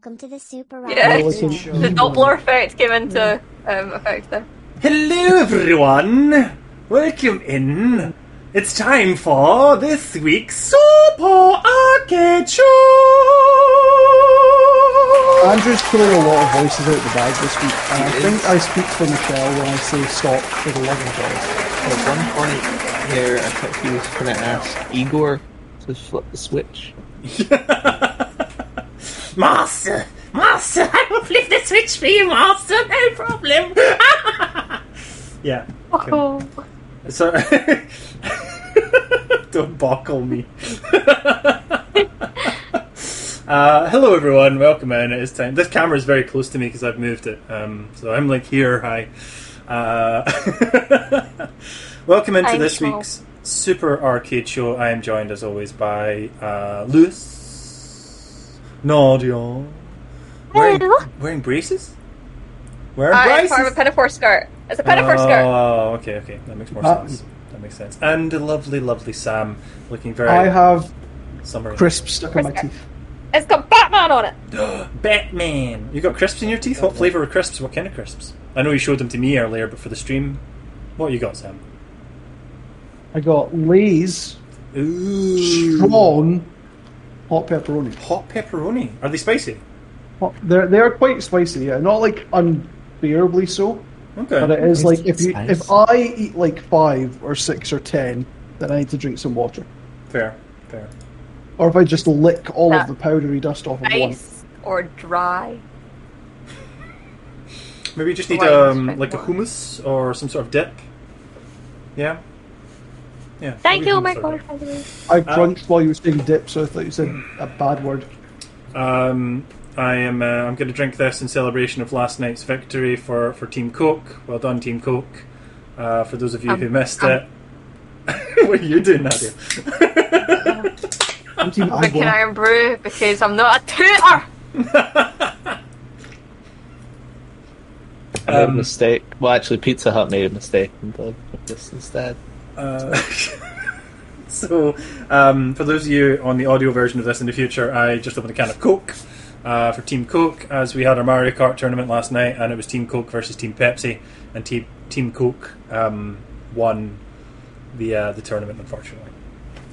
welcome to the Super Yeah. Rocket Looking The Doppler effect came into um, effect there. Hello, everyone. Welcome in. It's time for this week's Super R-CADE Show. Andrew's pulling a lot of voices out the bag this week, and I think I speak for Michelle when I say stop for the love of God. At one point here, I thought he was going to ask Igor to flip the switch. Master, Master, I will flip the switch for you, Master. No problem. yeah. Oh, So, don't buckle me. uh, hello, everyone. Welcome in. It is time. This camera is very close to me because I've moved it. Um, so I'm like here. Hi. Uh, welcome into I'm this small. week's Super R-CADE Show. I am joined, as always, by uh, Lewis, Nadia, wearing, Hello. wearing braces. Wearing uh, it's braces. part of a pinafore skirt. It's a pinafore skirt. Oh, okay, okay, that makes more Uh, sense. That makes sense. And a lovely, lovely Sam, looking very I have summery. crisps stuck in my teeth. It's got Batman on it. Batman. You got crisps in your teeth? What flavour of crisps? What kind of crisps? I know you showed them to me earlier, but for the stream, what you got, Sam? I got Lay's Ooh, strong hot pepperoni. hot pepperoni. Are they spicy? Hot- They're they are quite spicy, yeah. Not like unbearably so, Okay. but it is Nice like if you spice. if I eat like five or six or ten, then I need to drink some water. Fair, fair. Or if I just lick all That- of the powdery dust off of one. Ice or dry. Maybe you just need um, like a drink hummus or some sort of dip. Yeah. Yeah. Thank you, hummus my or god. dip. by the way. I crunched while you were saying dip, so I thought you said a bad word. Um, I am. Uh, I'm going to drink this in celebration of last night's victory for, for Team Coke. Well done, Team Coke. Uh, for those of you Um, who missed um. it, what are you doing, Nadia? I'm team Drinking Agua. Irn-Bru because I'm not a tutor. I made a Um, mistake. Well, actually, Pizza Hut made a mistake and did this instead. Uh, so, um, for those of you on the audio version of this in the future, I just opened a can of Coke uh, for Team Coke as we had our Mario Kart tournament last night, and it was Team Coke versus Team Pepsi, and Team Team Coke um, won the uh, the tournament. Unfortunately,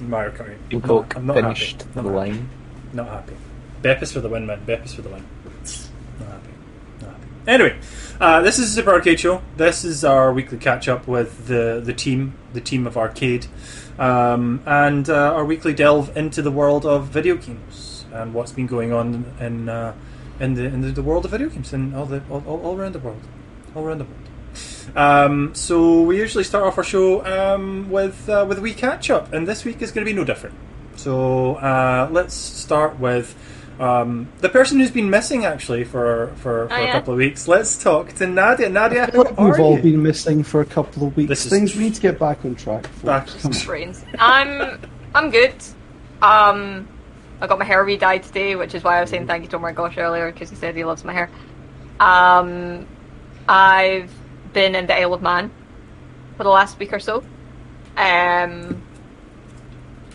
Mario Kart. Team I'm Coke not- I'm not finished happy. the Not happy. line. Not happy. Beppis for the win, man. Beppis for the win. Not happy. Not happy. Anyway, uh, this is the Super R-CADE Show. This is our weekly catch up with the, the team, the team of R-CADE, um, and uh, our weekly delve into the world of video games and what's been going on in uh, in the in the, world of video games and all the all, all, all around the world, all around the world. Um, so we usually start off our show um, with uh, with a wee catch up, and this week is going to be no different. So uh, let's start with um, the person who's been missing actually for for, for Oh, a couple of weeks. Let's talk to Nadia. Nadia, I feel how like we've are all you? been missing for a couple of weeks. This Things we need to get back on track. folks. Back- Come on. brains. I'm I'm good. Um, I got my hair re-dyed today, which is why I was saying thank you to my gosh earlier because he said he loves my hair. Um, I've been in the Isle of Man for the last week or so. Um,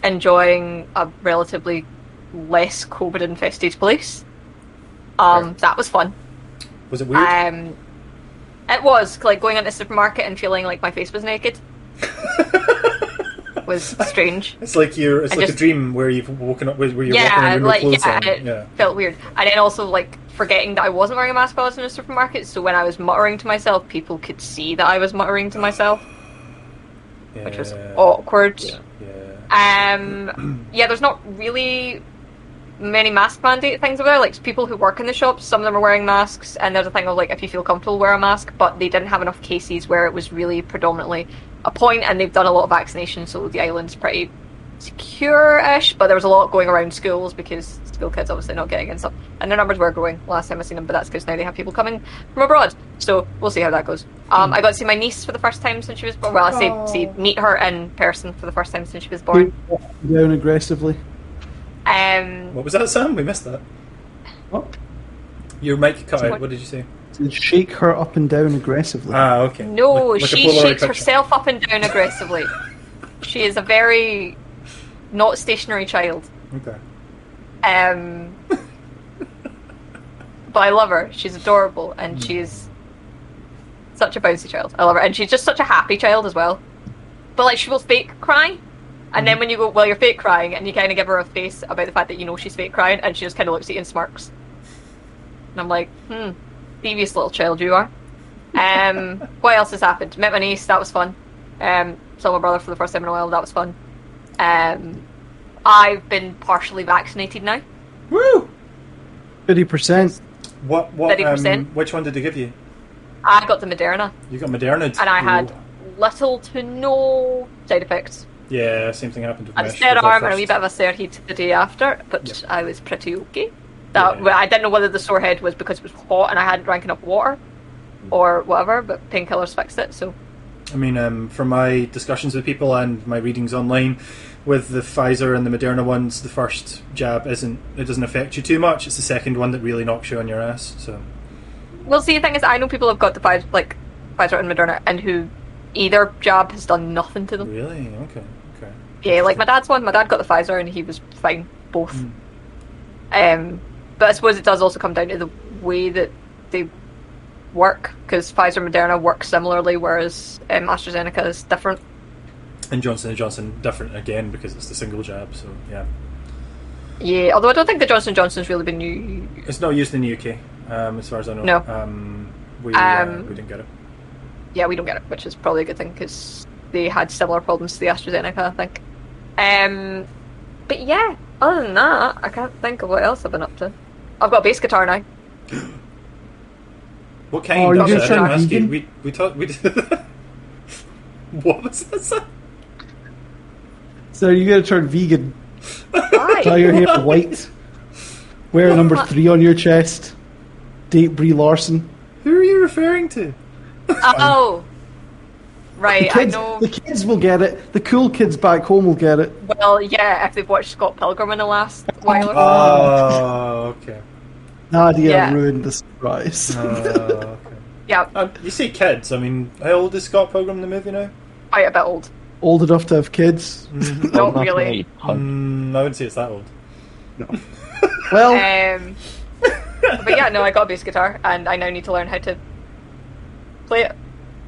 enjoying a relatively less COVID infested place. Um, Right. that was fun. Was it weird? Um, it was like going into the supermarket and feeling like my face was naked. was strange. it's like you're. It's I like just- a dream where you've woken up with where you're walking yeah, with no like clothes yeah, on. it Yeah. felt weird. And then also like forgetting that I wasn't wearing a mask while I was in a supermarket. So when I was muttering to myself, people could see that I was muttering to myself, which was Yeah. awkward. Yeah. Um, yeah, there's not really many mask mandate things over there. Like people who work in the shops, some of them are wearing masks, and there's a thing of like if you feel comfortable, wear a mask. But they didn't have enough cases where it was really predominantly a point, and they've done a lot of vaccination, so the island's pretty secure-ish. But there was a lot going around schools because school kids obviously not getting in stuff, and their numbers were growing last time I seen them. But that's because now they have people coming from abroad. So we'll see how that goes. Um, I got to see my niece for the first time since she was born. Well, I say see meet her in person for the first time since she was born. Down aggressively. Um, What was that, Sam? We missed that. What? Your mic cut out. What? What did you say? To shake her up and down aggressively. Ah, okay. No, Like- like she shakes picture. herself up and down aggressively. she is a very not stationary child. Okay. Um, but I love her. She's adorable, and she's such a bouncy child. I love her, and she's just such a happy child as well. But like, she will fake cry, and then when you go, well, you're fake crying, and you kind of give her a face about the fact that you know she's fake crying, and she just kind of looks at you and smirks. And I'm like, hmm, devious little child you are. Um, what else has happened? Met my niece, that was fun. Um, saw my brother for the first time in a while, that was fun. Um, I've been partially vaccinated now. Woo! Fifty percent. What? What? 30%. Um, which one did they give you? I got the Moderna, You got Moderna, and I had little to no side effects. Yeah, same thing happened with I a sore arm and a wee bit of a sore head the day after, but Yep. I was pretty okay. That Yeah. I didn't know whether the sore head was because it was hot and I hadn't drank enough water, or whatever. But painkillers fixed it. So I mean, um, from my discussions with people and my readings online, with the Pfizer and the Moderna ones, the first jab isn't it doesn't affect you too much. It's the second one that really knocks you on your ass. So Well, see, the thing is, I know people have got the Pfizer, like Pfizer and Moderna, and who either jab has done nothing to them. really, okay. Yeah, like my dad's one. My dad got the Pfizer, and he was fine both. Mm. Um, but I suppose it does also come down to the way that they work, because Pfizer and Moderna work similarly, whereas um, AstraZeneca is different. And Johnson and Johnson different again because it's the single jab. So yeah, Yeah, although I don't think the Johnson Johnson's really been new. it's not used in the UK, um, as far as I know. No. um, we uh, Um, we didn't get it. Yeah, we don't get it, which is probably a good thing because they had similar problems to the AstraZeneca, I think. Um, but yeah, other than that, I can't think of what else I've been up to. I've got a bass guitar now. What kind? Oh, are you of gonna? I didn't ask you. We we talked. We what was that? So you got to turn vegan. Dye Why? your hair white. Wear number three on your chest. Date Brie Larson. Who are you referring to? Uh oh, The right. I know. the kids will get it. The cool kids back home will get it. Well, yeah, if they've watched Scott Pilgrim in the last while. or so. Oh, okay. Nadia Yeah. ruined the surprise. Oh, okay. yeah, Um, you see, kids. I mean, how old is Scott Pilgrim the movie now? quite a bit old. Old enough to have kids. Not really. Mm, I wouldn't say it's that old. No. well, Um, but yeah, no, I got a bass guitar, and I now need to learn how to play it.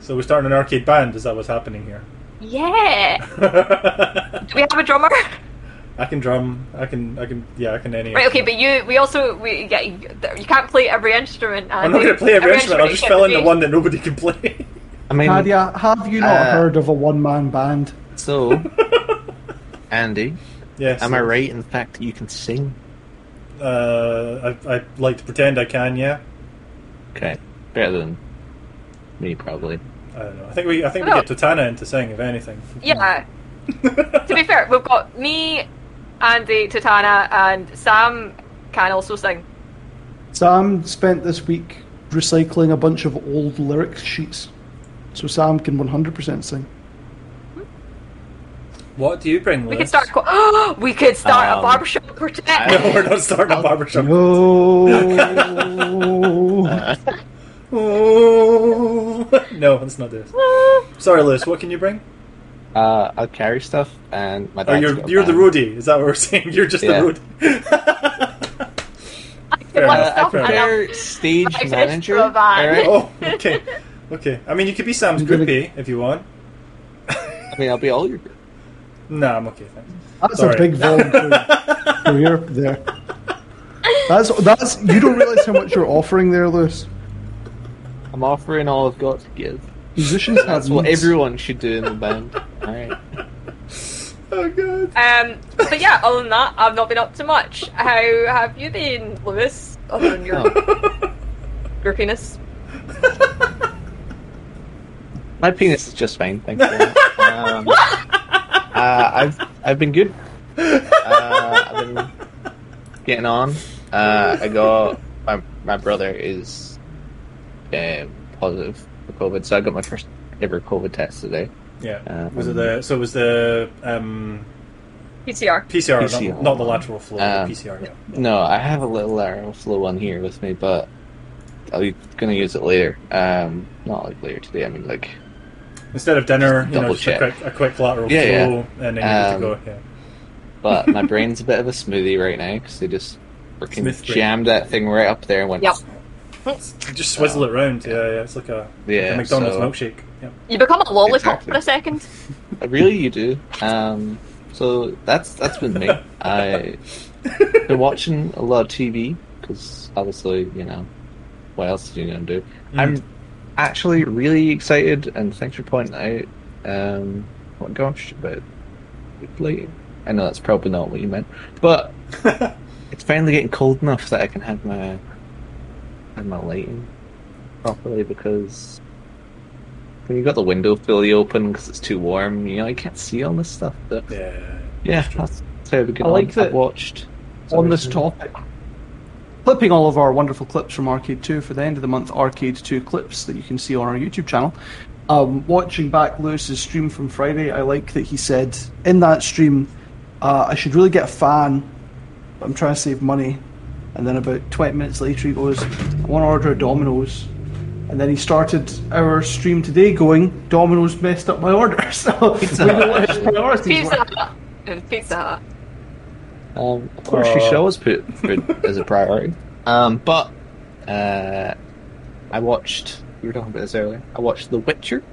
So we're starting an arcade band. Is that what's happening here? Yeah. Do we have a drummer? I can drum. I can. I can. Yeah, I can any. Right. Okay, but you, we also, we, yeah, you, you can't play every instrument. I'm not going to play every, instrument. I'll just you fill in the one that nobody can play. I mean, Nadia, have you not Uh, heard of a one-man band? so Andy, yes. am I right in the fact that you can sing? Uh, I, I like to pretend I can. Yeah. Okay, better than me probably. I don't know. I think we. I think we get Totana into sing, if anything. Yeah. to be fair, we've got me, Andy, Titana, and Sam can also sing. Sam spent this week recycling a bunch of old lyric sheets. So Sam can 100% sing. What do you bring? We Lewis? could start. Co- we could start a Um, barbershop quartet. No, we're not starting a barbershop. No. Oh. No, let's not do this. Sorry, Lewis. What can you bring? Uh, I'll carry stuff, and my Oh, you're got a you're the band. roadie. Is that what we're saying? You're just Yeah. the roadie. Fair What enough. Uh, I stuff and prepare stage Extra manager. van. alright? oh, okay, okay. I mean, you could be Sam's You're groupie if you want. I mean, I'll be all your. No, I'm okay. Thanks. That's Sorry. a big volunteer career there. That's that's you don't realise how much you're offering there, Lewis. I'm offering all I've got to give. Musicians have That's what everyone should do in the band. All right. Oh god. Um, but yeah, other than that, I've not been up to much. How have you been, Lewis? Other than your Oh. groupiness? My penis is just fine, thank you. Um, uh, I've I've been good. Uh, I've been getting on. Uh, I got my my brother is uh, positive for COVID, so I got my first ever COVID test today. Yeah. Um, was it the so it was the um, PCR. PCR, PCR. Not, not the lateral flow, Um, the PCR. Yeah. No, I have a little lateral flow one here with me, but I'll be gonna use it later. Um, not like later today. I mean, like Instead of dinner, you know, Double just a check. quick, a quick lateral Yeah, yeah. flow, and then you Um, to go. Yeah. but my brain's a bit of a smoothie right now because they just freaking jammed that thing right up there and went Yep. You just swizzle it round. Yeah, yeah. It's like a, like a McDonald's so- milkshake. Yeah. You become a lollipop Exactly. for a second. Really, you do. Um, so that's that's been me. I been watching a lot of TV because obviously, you know, what else are you gonna do? I'm actually really excited, and thanks for pointing out. Um, what gosh about lighting? I know that's probably not what you meant, but it's finally getting cold enough that I can have my have my lighting properly because when you've got the window fully open because it's too warm, you know, you can't see all this stuff. But yeah. yeah, true. that's, that's how we get I like that I've watched on this topic. Clipping all of our wonderful clips from Arcade 2 for the end of the month Arcade 2 clips that you can see on our YouTube channel. Um, watching back Lewis's stream from Friday, I like that he said in that stream, uh, I should really get a fan, but I'm trying to save money. And then about 20 minutes later, he goes, I want to order a Domino's. And then he started our stream today going, Domino's messed up my order. So we know what his priorities Pizza were. Hut. It was Pizza Hut. Um, of course, you should always put food as a priority. Um, but uh, I watched. We were talking about this earlier. I watched The Witcher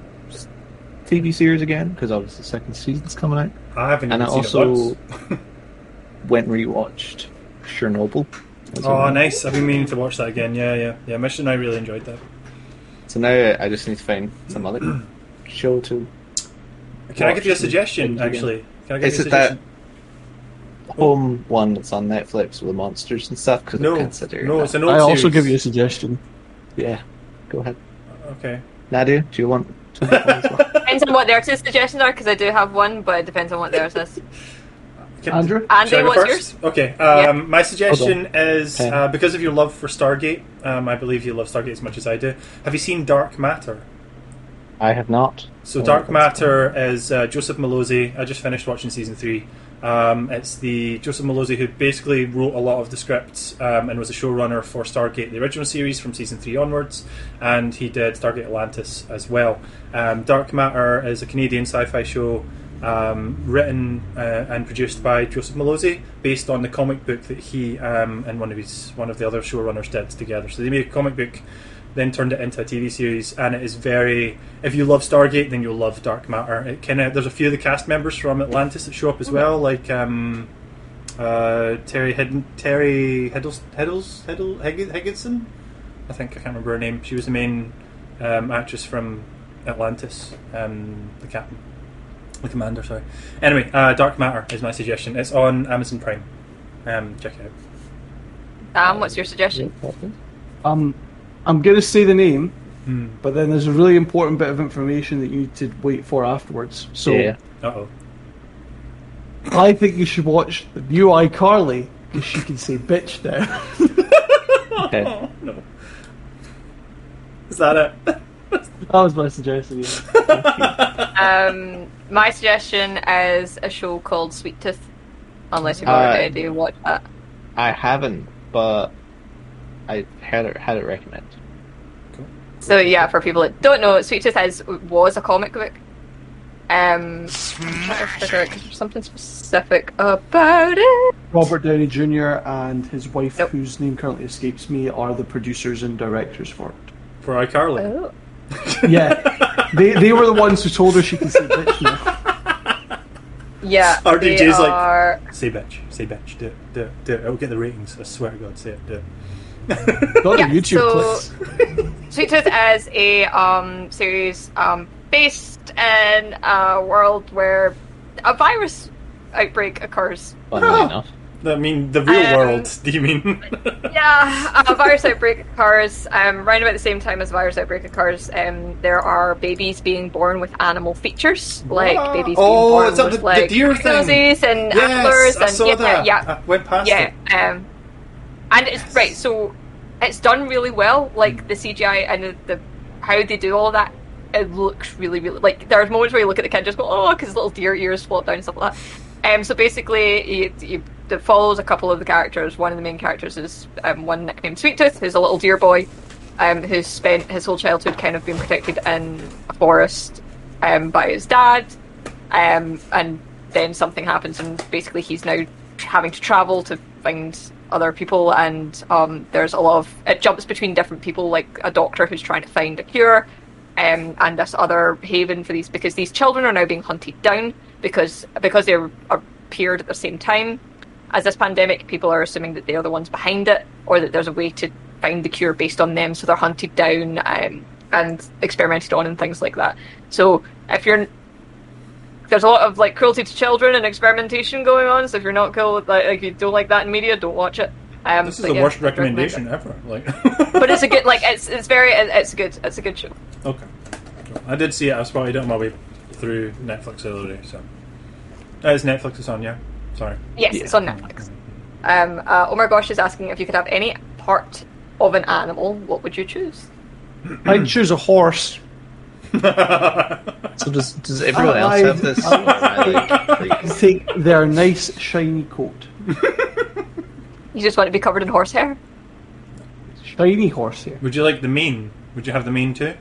TV series again because obviously the second season's coming out, I haven't and I seen also it once. went and rewatched Chernobyl. As Oh, nice! I've been meaning to watch that again. Yeah, yeah, yeah. Mission, I really enjoyed that. So now uh, I just need to find some other show to. Can I give you a suggestion? Actually, can I give Is you a it that suggestion? home one that's on Netflix with the monsters and stuff? Because I No, can't sit here. no, and it's an old I also series. give you a suggestion. Yeah, go ahead, Okay. Nadia. Do you want to? have one as well? Depends on what their two suggestions are, because I do have one, but it depends on what theirs is. Can- Andrew? Andy, Should I go what's first? yours? Okay. Um, My suggestion Hold is uh, because of your love for Stargate. Um, I believe you love Stargate as much as I do. Have you seen Dark Matter? I have not. So Oh, Dark that's Matter is uh, Joseph Mallozzi. I just finished watching season three. Um, it's the Joseph Mallozzi who basically wrote a lot of the scripts um, and was a showrunner for Stargate, the original series from season three onwards, and he did Stargate Atlantis as well. Um, Dark Matter is a Canadian sci-fi show um, written uh, and produced by Joseph Mallozzi, based on the comic book that he um, and one of his one of the other showrunners did together. So they made a comic book then turned it into a TV series, and it is very. If you love Stargate, then you'll love Dark Matter. It kind of there's a few of the cast members from Atlantis that show up as well, like um, uh, Terry Hidden, Terry Hiddles, Hiddles, Hiddle, Higg- Higginson. I think I can't remember her name. She was the main um, actress from Atlantis, um, the captain, the commander. Sorry. Anyway, uh, Dark Matter is my suggestion. It's on Amazon Prime. Um, check it out. Um, what's your suggestion? Um, I'm going to say the name, Hmm. but then there's a really important bit of information that you need to wait for afterwards. So yeah. Uh oh. I think you should watch the new iCarly because she can say bitch now. Okay. Oh, no. Is that it? that was my suggestion. Yeah. Um, my suggestion is a show called Sweet Tooth. Unless you've Uh, already watched that. I haven't, but I had it had it recommended. So yeah, for people that don't know, Sweet Tooth is was a comic book. Um, I'm trying to figure out 'cause there's something specific about it. Robert Downey Jr. and his wife, Nope. whose name currently escapes me, are the producers and directors for it. For iCarly. Oh. Yeah, they they were the ones who told her she can say bitch now. Yeah, Our they like- are. Say bitch. Say bitch. Do it. Do it. Do it. It'll get the ratings. I swear to God. Say it. Do it. Got Yeah, the YouTube so- clips. Sweet Tooth is a um, series um, based in a world where a virus outbreak occurs. Funnily Oh. enough. I mean, the real Um, world. Do you mean? Yeah, a virus outbreak occurs um, right about the same time as virus outbreak occurs. Um, there are babies being born with animal features, like Wow. babies Oh, being born with the- the like deer thing? and yes, antlers and yeah, that. yeah, I went past yeah. it. Um, and it's right. So it's done really well. Like the CGI and the, the how they do all that. It looks really, really like there's moments where you look at the kid and just go, oh, because little deer ears flop down and stuff like that. Um, so basically, you, you, it follows a couple of the characters. One of the main characters is um, one nicknamed Sweet Tooth, who's a little deer boy, um, who's spent his whole childhood kind of being protected in a forest um, by his dad, um, and then something happens, and basically he's now having to travel to find other people, and um, there's a lot of it jumps between different people, like a doctor who's trying to find a cure, um, and this other haven for these because these children are now being hunted down because because they appeared at the same time as this pandemic. People are assuming that they are the ones behind it, or that there's a way to find the cure based on them, so they're hunted down um, and experimented on and things like that. So if you're there's a lot of like cruelty to children and experimentation going on. So if you're not cool with like, like you don't like that in media, don't watch it. Um, This is the yeah, worst recommendation ever. Like, But it's a good like it's it's very it's a good it's a good show. okay. I did see it. I spotted it on my way through Netflix the other day. So, uh, it's Netflix. It's on. Yeah. Sorry. Yes, it's on Netflix. Um, uh, Omar Gosh is asking if you could have any part of an animal, what would you choose? I'd choose a horse. So does does everyone else I- have this? I, like, like- Take their nice shiny coat. You just want to be covered in horsehair? Shiny horsehair. Would you like the mane? Would you have the mane too?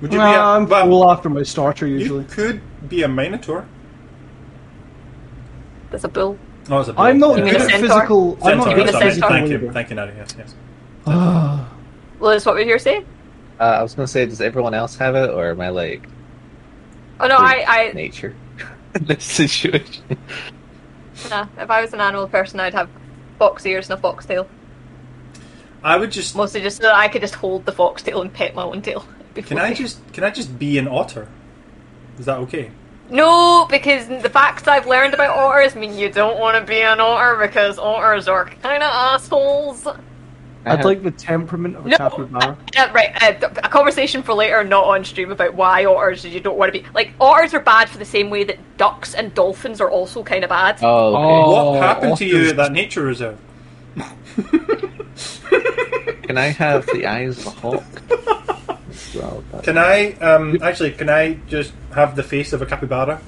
Would you Nah, be? A, I'm well, full after my starter usually. you usually. could be a minotaur. There's a bull. Oh, it's a I'm not You mean good a at centaur? physical. I'm not good at sorry. physical Thank you, thank you, Nadia. Yes, yes. Ah. Liz, what were you saying? uh, I was gonna say, does everyone else have it, or am I like Oh no, I, I nature this situation? nah, if I was an animal person, I'd have fox ears and a fox tail. I would just. Mostly just so that I could just hold the fox tail and pet my own tail. Can I just? Can I just be an otter? Is that okay? No, because the facts I've learned about otters mean you don't want to be an otter because otters are kind of assholes. Uh, I'd like the temperament of a No. capybara. right, uh, a conversation for later, not on stream, about why otters you don't want to be. Like, otters are bad for the same way that ducks and dolphins are also kind of bad. Oh, okay. Oh. what happened to you at that nature reserve? Can I have the eyes of a hawk? as Can uh, I um actually? Can I just have the face of a capybara?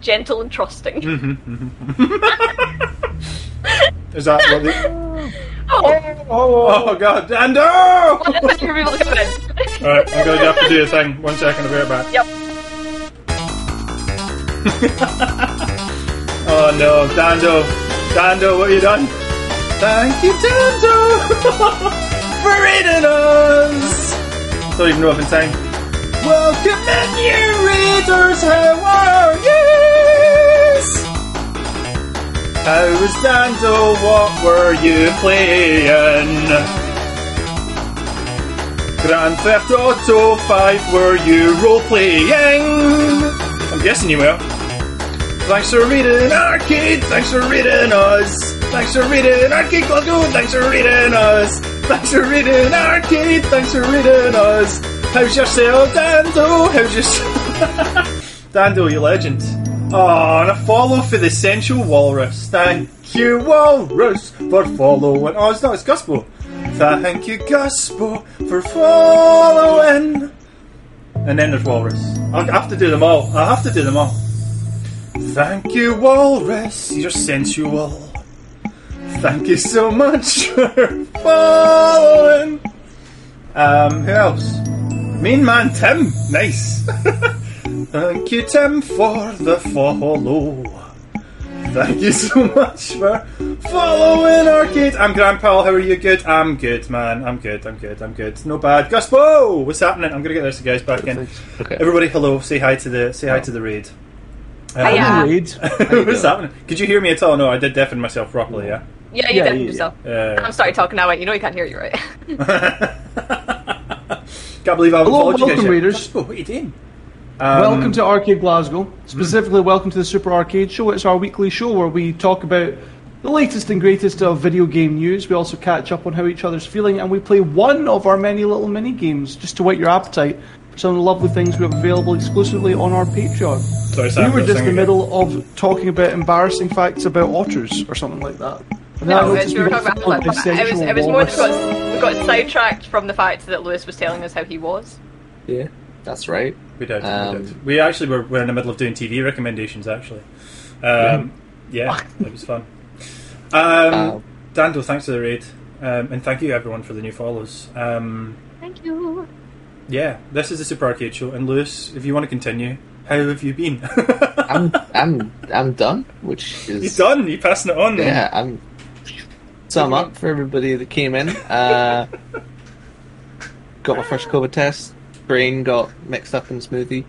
Gentle and trusting. Mm-hmm, mm-hmm, mm-hmm. Is that what? The, Oh, oh, oh, oh God, Dando! wait for people to. All right, I'm going to have to do a thing. One second, I'll be right back. Yep. Oh no, Dando, Dando, what have you done? Thank you, Dando, us. Don't even know if in time. Welcome in, new readers. How are you? How was Dando? What were you playing? Grand Theft Auto 5 were you role playing? I'm guessing you will. Thanks for reading R-CADE, thanks for reading us. Thanks for reading R-CADE Glasgow, thanks for reading us. Thanks for reading R-CADE, thanks for reading us. How's yourself, Dando? How's your Dando, you legend. Oh, and a follow for the Sensual Walrus. Thank you, Walrus, for following. Oh, it's not, it's Guspo. Thank you, Guspo, for following. And then there's Walrus. I'll have to do them all. I'll have to do them all. Thank you, Walrus. You're sensual. Thank you so much for following. Um, who else? Main man Tim. Nice. Thank you, Tim, for the follow. Thank you so much for following R-CADE. I'm Grandpa. How are you? Good. I'm good, man. I'm good. I'm good. I'm good. No bad. Guspo, what's happening? I'm gonna get this guys back in. Okay. Everybody, hello. Say hi to the. Say hi to the raid. Um, Hiya. Raid. what's happening? Could you hear me at all? No, I did deafen myself properly. Yeah. Yeah, you Yeah, did yeah, yourself. Uh, I'm sorry, talking now. Wait, you know you can't hear you, right? Can't believe I haven't Hello, followed you guys welcome, yet. readers. Guspo, what are you doing? Um, welcome to R-CADE Glasgow. Specifically, welcome to the Super R-CADE Show. It's our weekly show where we talk about the latest and greatest of video game news. We also catch up on how each other's feeling, and we play one of our many little mini games just to whet your appetite for some of the lovely things we have available exclusively on our Patreon. Sorry, We were just in the again. middle of talking about embarrassing facts about otters or something like that. And then I No, noticed we were talking followed about by it was, sensual it was more that we got, we got sidetracked from the fact that Lewis was telling us how he was. Yeah, that's right. We did. we Um, did. We actually were, were in the middle of doing TV recommendations. Actually, um, yeah, it was fun. Um, Uh, Dando, thanks for the raid, um, and thank you everyone for the new follows. Um, Thank you. yeah, this is the Super R-CADE Show, and Lewis, if you want to continue, how have you been? I'm I'm I'm done, which is He's done. You passing it on? then? Yeah, I'm. Sum up for everybody that came in. Uh, got my first COVID test. Brain got mixed up in smoothie,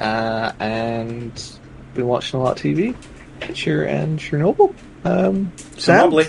uh, and been watching a lot of TV. Witcher and Chernobyl. Um, Sam, Lovely.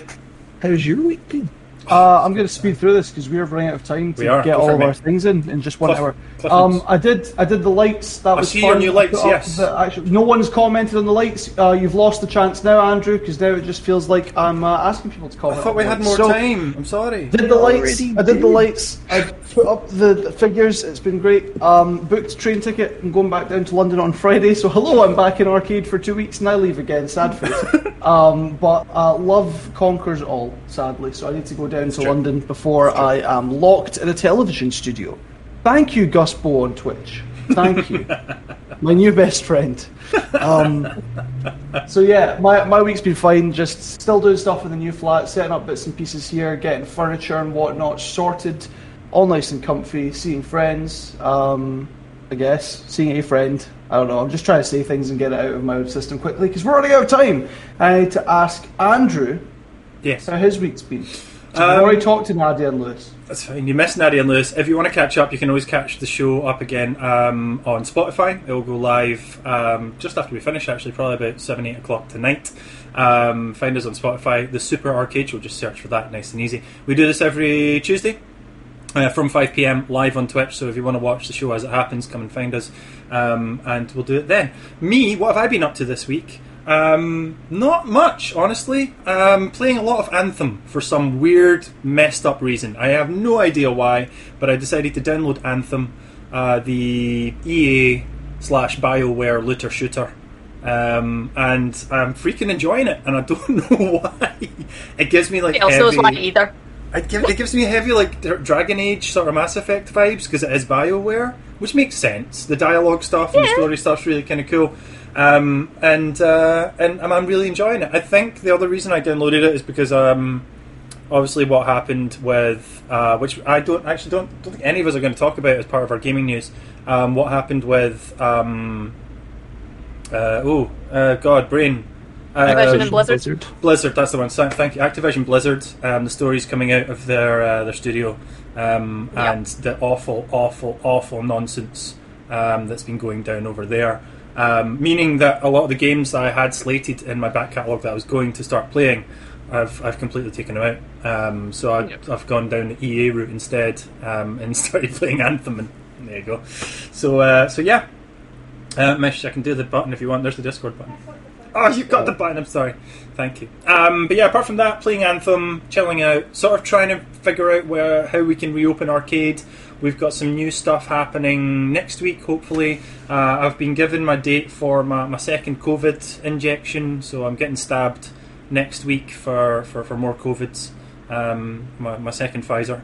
how's your week been? Uh, I'm going to speed through this because we're running out of time to get Go all of our things in in just one Cliff- hour. Cliff Um. I did I did the lights. That I was see fun. your new lights, yes. the actual- no one's commented on the lights. Uh, you've lost the chance now, Andrew, because now it just feels like I'm uh, asking people to comment. I thought we had more So, time. I'm sorry. Did the lights? I did the lights. I put up the, figures. It's been great. Um, booked a train ticket. I'm going back down to London on Friday. So hello, I'm back in arcade for two weeks and I leave again. Sad face. um, but uh, love conquers all. Sadly, so I need to go down to. London before I am locked in a television studio. Thank you, Gus Bo on Twitch. Thank you, my new best friend. Um, so yeah, my, my week's been fine. Just still doing stuff in the new flat, setting up bits and pieces here, getting furniture and whatnot sorted, all nice and comfy. Seeing friends, um, I guess. Seeing a friend. I don't know. I'm just trying to say things and get it out of my system quickly because we're running out of time. I need to ask Andrew Yes. how his week's been. So Um, I've already talked to Nadia and Lewis. That's fine. You missed Nadia and Lewis. If you want to catch up, you can always catch the show up again um, on Spotify. It will go live um, just after we finish, actually, probably about 7, 8 o'clock tonight. Um, find us on Spotify. The Super R-CADE Show, just search for that, nice and easy. We do this every Tuesday. Uh, from 5 pm live on Twitch, so if you want to watch the show as it happens, come and find us, um, and we'll do it then. Me, what have I been up to this week? Um, not much, honestly. Um, playing a lot of Anthem for some weird, messed up reason. I have no idea why, but I decided to download Anthem, uh, the EA slash BioWare looter shooter. Um, and I'm freaking enjoying it, and I don't know why. It gives me like else knows heavy- why either. It, give, it gives me heavy like Dragon Age sort of Mass Effect vibes because it is Bioware, which makes sense. The dialogue stuff and the story stuff's really kind of cool, um, and uh, and I'm, I'm really enjoying it. I think the other reason I downloaded it is because um, obviously what happened with uh, which I don't actually don't, don't think any of us are going to talk about as part of our gaming news. Um, what happened with um, uh, oh uh, God brain. Activision and Blizzard. Blizzard, that's the one. So, thank you, Activision Blizzard. Um, the stories coming out of their uh, their studio, um, Yep. and the awful, awful, awful nonsense um, that's been going down over there. Um, meaning that a lot of the games that I had slated in my back catalogue that I was going to start playing, I've I've completely taken them out. Um, so I, Yep. I've gone down the EA route instead um, and started playing Anthem. And there you go. So uh, so yeah, uh, Mish, I can do the button if you want. There's the Discord button. Oh, you've got the button. I'm sorry. Thank you. Um, but yeah, apart from that, playing Anthem, chilling out, sort of trying to figure out where how we can reopen arcade. We've got some new stuff happening next week, hopefully. Uh, I've been given my date for my, my second COVID injection, so I'm getting stabbed next week for, for, for more COVIDs. Um, my, my second Pfizer.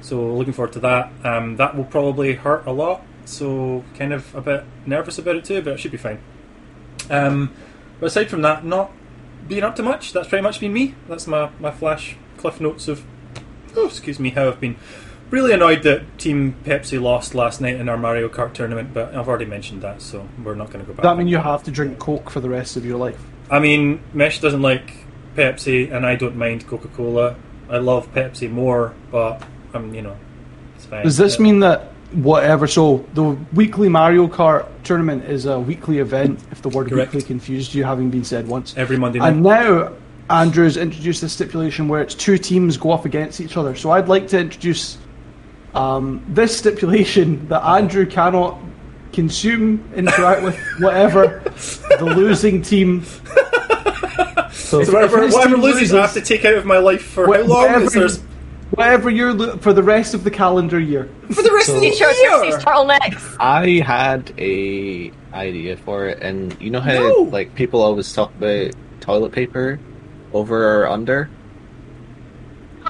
So looking forward to that. Um, that will probably hurt a lot, so kind of a bit nervous about it too, but it should be fine. Um, but aside from that, not being up to much. That's pretty much been me. That's my, my flash cliff notes of, oh, excuse me, how I've been really annoyed that Team Pepsi lost last night in our Mario Kart tournament, but I've already mentioned that, so we're not going to go back. Does that mean you have to drink Coke for the rest of your life? I mean, Mesh doesn't like Pepsi, and I don't mind Coca Cola. I love Pepsi more, but um, you know, it's fine. Does this mean that whatever? So the weekly Mario Kart tournament is a weekly event. If the word Correct. weekly confused you, having been said once. every Monday night? And now Andrew's introduced a stipulation where it's two teams go up against each other. So I'd like to introduce um, this stipulation that Andrew cannot consume, interact with whatever the losing team. So, so whatever, whatever team loses, I have to take out of my life for how long? whatever, whatever you're lo- for the rest of the calendar year. for the rest So- of the T-shirts, year. jerseys, turtlenecks. I had a idea for it, and you know how No. like people always talk about toilet paper over or under.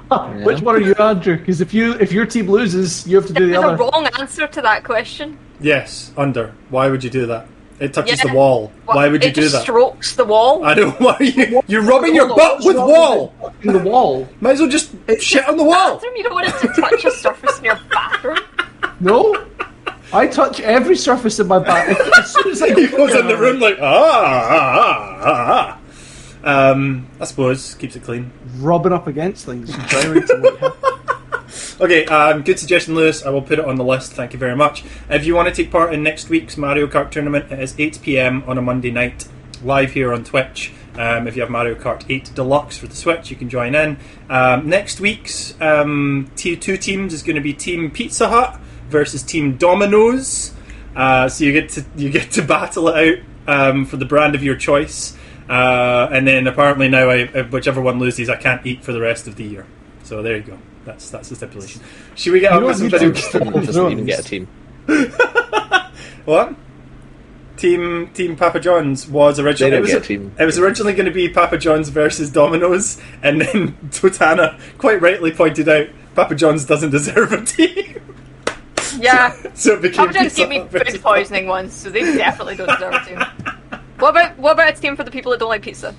Which one are you, Andrew? Because if you if your team loses, you have to do the There's a other. wrong answer to that question. Yes, under. Why would you do that? It touches Yeah. the wall. Why would you do just that? strokes the wall. I don't. Why are you? You're rubbing your butt with wall. In the wall. Might as well just shit on the wall. bathroom. You don't want it to touch a surface in your bathroom. No. I touch every surface in my back. As soon as I he goes in the room like ah ah ah ah. ah. Um, I suppose keeps it clean. rubbing up against things, and gyrating like hell. Okay, um, good suggestion, Lewis. I will put it on the list. Thank you very much. If you want to take part in next week's Mario Kart tournament, it is 8 pm on a Monday night, live here on Twitch. Um, if you have Mario Kart 8 Deluxe for the Switch, you can join in. Um, next week's um, t- two teams is going to be Team Pizza Hut versus Team Domino's. Uh, so you get to you get to battle it out um, for the brand of your choice. Uh, and then apparently now, I, whichever one loses, I can't eat for the rest of the year. So there you go. That's that's the stipulation. Should we get You on with some video? get- doesn't even get a team. What? Team Team Papa John's was originally it was, a team. it was originally going to be Papa John's versus Domino's, and then Totana quite rightly pointed out Papa John's doesn't deserve a team, Yeah. so it became Papa John's Pizza gave me food poisoning once, so they definitely don't deserve a team. What about what about a team for the people that don't like pizza?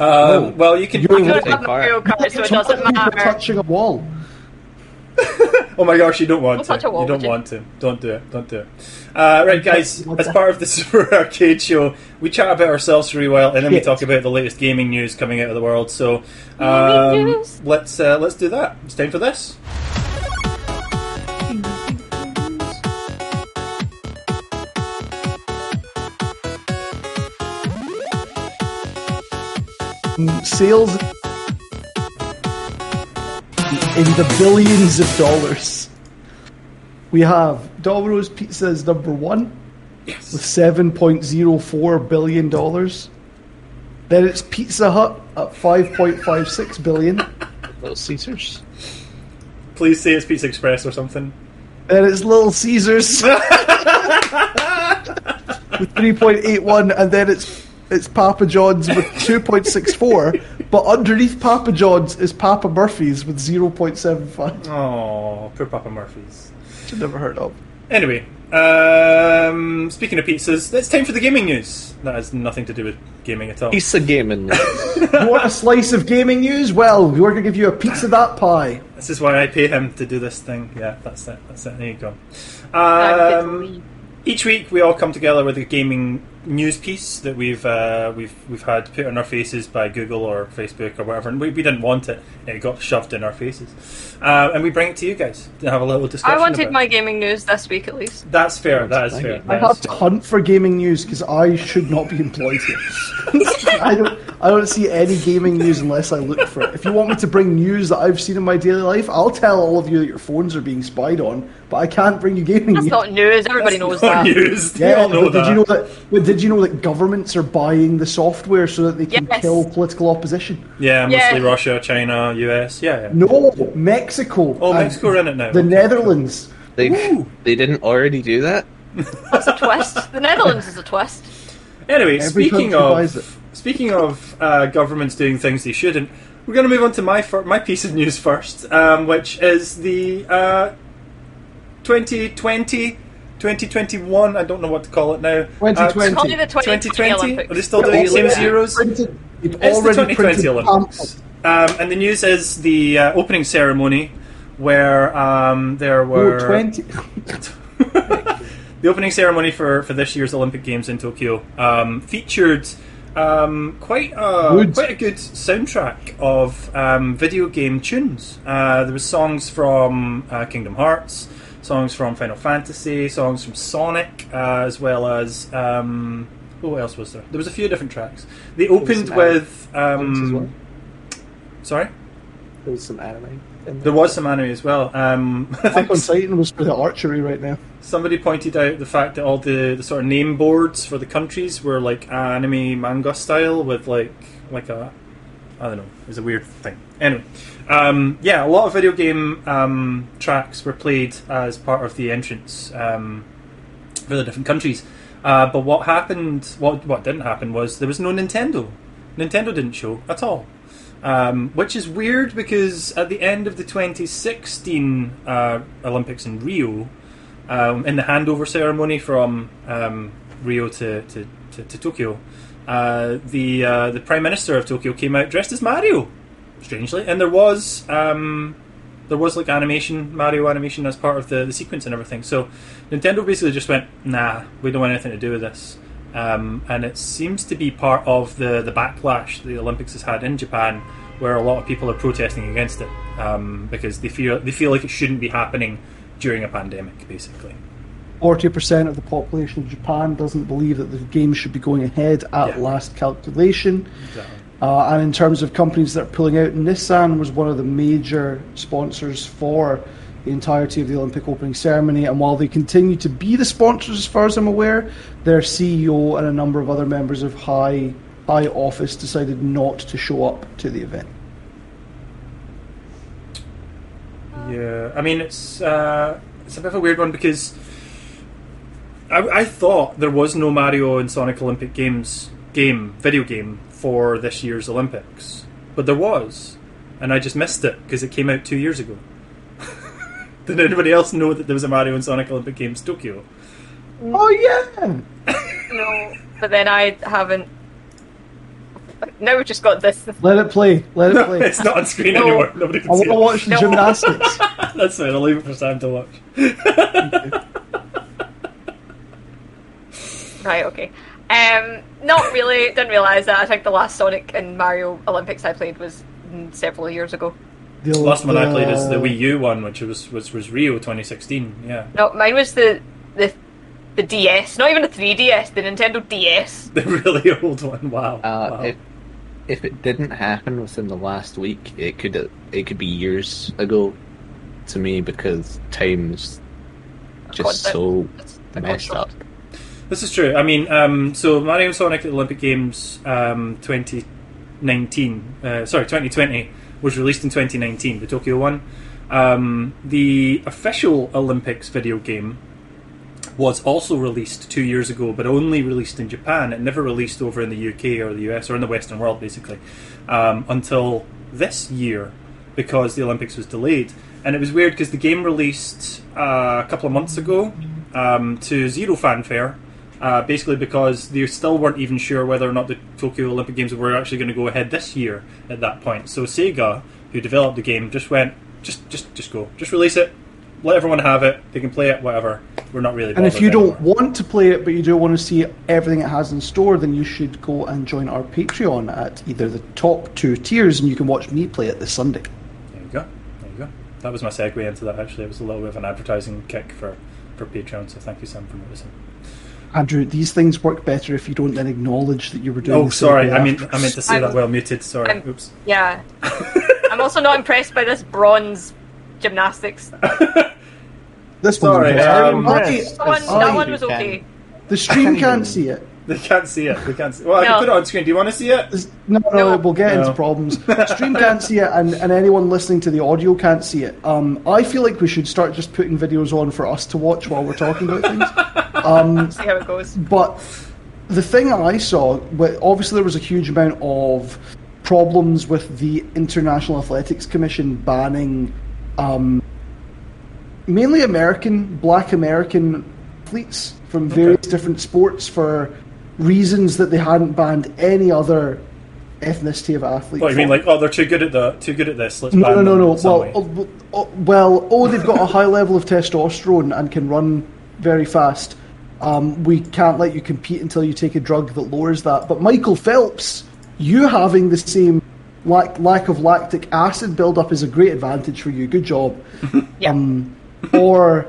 Um, well, you can. You're you I can- don't have Mario Kart, so it Touching- doesn't matter. touching a wall. oh my gosh, you don't want Don't to. wall, you don't would you? want to. Don't do it. Don't do it. Uh, right, guys. As part of the Super R-CADE Show, we chat about ourselves for a while, and then we talk about the latest gaming news coming out of the world. So Gaming um, let's uh, let's do that. It's time for this. Sales in the billions of dollars. We have Domino's Pizza is number one Yes. with seven point zero four billion dollars. Then it's Pizza Hut at five point five six billion. Little Caesars. Please say it's Pizza Express or something. Then it's Little Caesars with three point eight one, and then it's it's Papa John's with two point six four. But underneath Papa John's is Papa Murphy's with zero point seven five. Oh, poor Papa Murphy's. Which I've never heard of. Anyway, um, speaking of pizzas, it's time for the gaming news. That has nothing to do with gaming at all. Pizza gaming. You want a slice of gaming news? Well, we're going to give you a pizza that pie. This is why I pay him to do this thing. Yeah, that's it. That's it. There you go. I'm Um, leave. Each week we all come together with a gaming news piece that we've uh, we've we've had put on our faces by Google or Facebook or whatever, and we, we didn't want it. It got shoved in our faces, uh, and we bring it to you guys to have a little discussion. I wanted about. my gaming news this week at least. That's fair. That is fair. you. I have is to fair. hunt for gaming news because I should not be employed here. I don't. I don't see any gaming news unless I look for it. If you want me to bring news that I've seen in my daily life, I'll tell all of you that your phones are being spied on. But I can't bring you gaming That's news. not news. Everybody knows Not that. news. Yeah, all know but that. did you know that? But did you know that governments are buying the software so that they can Yes. kill political opposition? Yeah, mostly Yeah. Russia, China, US. Yeah, yeah. No, Mexico. Oh, Mexico in it now. The Okay. Netherlands. They they didn't already do that. That's a twist. The Netherlands is a twist. Anyway, Every speaking country buys it. of speaking of uh, governments doing things they shouldn't, we're going to move on to my fir- my piece of news first, um, which is the uh, 2020, 2021. I don't know what to call it now. 2020. Uh, Call me the 2020 2020. Olympics. Are they still doing the same as Yeah. Euros? Printed, It's the 2020 printed Olympics. Um, and the news is the uh, opening ceremony where um, there were Oh, 20. the opening ceremony for, for this year's Olympic Games in Tokyo um, featured um, quite a Good. quite a good soundtrack of um, video game tunes. Uh, there was songs from uh, Kingdom Hearts, songs from Final Fantasy, songs from Sonic, uh, as well as um, oh, what else was there? There was a few different tracks. They opened with as well. um, sorry. There was some anime. in There was some anime as well. Um, I think on Titan was for the archery right now. Somebody pointed out the fact that all the, the sort of name boards for the countries were like anime manga style with like like a I don't know. It was a weird thing. Anyway, um, yeah, a lot of video game um, tracks were played as part of the entrance um, for the different countries. Uh, but what happened? What what didn't happen was there was no Nintendo. Nintendo didn't show at all. Um, which is weird because at the end of the 2016 uh, Olympics in Rio, um, in the handover ceremony from um, Rio to, to, to, to Tokyo, uh, the uh, the Prime Minister of Tokyo came out dressed as Mario, strangely, and there was um, there was like animation, Mario animation as part of the, the sequence and everything. So Nintendo basically just went, nah, we don't want anything to do with this. Um, and it seems to be part of the, the backlash the Olympics has had in Japan, where a lot of people are protesting against it um, because they feel they feel like it shouldn't be happening during a pandemic, basically. Forty percent of the population of Japan doesn't believe that the game should be going ahead at Yeah. last calculation. Exactly. Uh, and in terms of companies that are pulling out, Nissan was one of the major sponsors for the entirety of the Olympic opening ceremony. And while they continue to be the sponsors, as far as I'm aware, their CEO and a number of other members of high high office decided not to show up to the event. Yeah, I mean it's uh, it's a bit of a weird one because I, I thought there was no Mario and Sonic Olympic Games game video game for this year's Olympics, but there was, and I just missed it because it came out two years ago. Did anybody else know that there was a Mario and Sonic Olympic Games Tokyo? Oh yeah, No, but then I haven't. Now we've just got this. let it play, let it play. it's not on screen No. anymore. Nobody I can see want to watch the No. gymnastics. That's fine. I'll leave it for Sam to watch. Right, okay. Um, not really. Didn't realise that. I think the last Sonic and Mario Olympics I played was mm, several years ago. The The last one I played is the uh, Wii U one, which was was, was Rio 2016. Yeah. No, mine was the the the DS. Not even the 3DS. The Nintendo DS. The really old one. Wow. Uh, wow. if if it didn't happen within the last week, it could it could be years ago to me because time's just Constant. so messed up. This is true. I mean, um, so Mario and Sonic at the Olympic Games um, 2019, uh, sorry, 2020 was released in 2019, the Tokyo one. Um, the official Olympics video game was also released two years ago, but only released in Japan. It never released over in the UK or the US or in the Western world, basically, um, until this year because the Olympics was delayed. And it was weird because the game released uh, a couple of months ago um, to zero fanfare, uh, basically because they still weren't even sure whether or not the Tokyo Olympic Games were actually going to go ahead this year at that point. So Sega, who developed the game, just went, just, just, just go, just release it, let everyone have it, they can play it, whatever. We're not really. And if you don't want to play it, but you do want to see everything it has in store, then you should go and join our Patreon at either the top two tiers, and you can watch me play it this Sunday. There you go. There you go. That was my segue into that. Actually, it was a little bit of an advertising kick for for Patreon. So thank you, Sam, for noticing. Andrew, these things work better if you don't then acknowledge that you were doing. Oh, the sorry. I mean. I meant to say that I'm- well muted. Sorry. I'm- Oops. Yeah. I'm also not impressed by this bronze gymnastics. this sorry, one's um, I- That one, that one was okay. the stream can't can't see it. They can't see it. They can't see. it. Well, I can put it on screen. Do you want to see it? No, no, No. we'll get No. into problems. Stream can't see it, and, and anyone listening to the audio can't see it. Um, I feel like we should start just putting videos on for us to watch while we're talking about things. See how it goes. But the thing I saw, wa- obviously, there was a huge amount of problems with the International Athletics Commission banning um, mainly American, black American athletes from various different sports for reasons that they hadn't banned any other ethnicity of athletes. What you mean? Like, oh, they're too good at the too good at this. Let's No, ban no, no, no. Well, oh, oh, well, oh, they've got a high level of testosterone and can run very fast. Um, we can't let you compete until you take a drug that lowers that. But Michael Phelps, you having the same lack, lack of lactic acid buildup is a great advantage for you. Good job. Yeah. Um, or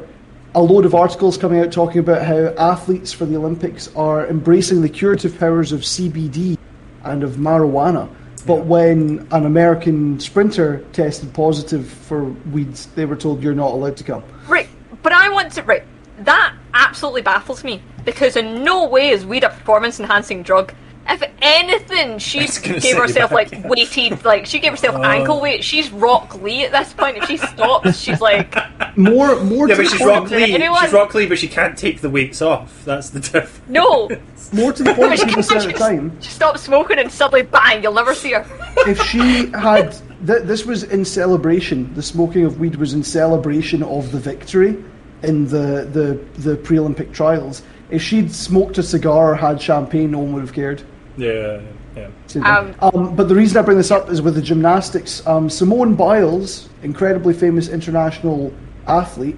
a load of articles coming out talking about how athletes for the Olympics are embracing the curative powers of CBD and of marijuana. But when an American sprinter tested positive for weeds, they were told you're not allowed to come. Right, but I want to. Right, that absolutely baffles me because in no way is weed a performance-enhancing drug. If anything, she gave herself that, like yeah. weighted, like she gave herself Oh. ankle weight. She's Rock Lee at this point. If she stops, she's like, More, more yeah, to but she's point. Rock Lee. She's Rock Lee, but she can't take the weights off. That's the difference. no. More to the point. But she, people said at the she, time. she stops smoking and suddenly bang, you'll never see her. if she had th- this was in celebration the smoking of weed was in celebration of the victory in the the, the pre-olympic trials if she'd smoked a cigar or had champagne no one would have cared Yeah. Yeah. Same Um. Um, but the reason I bring this up is with the gymnastics. Um, Simone Biles, incredibly famous international athlete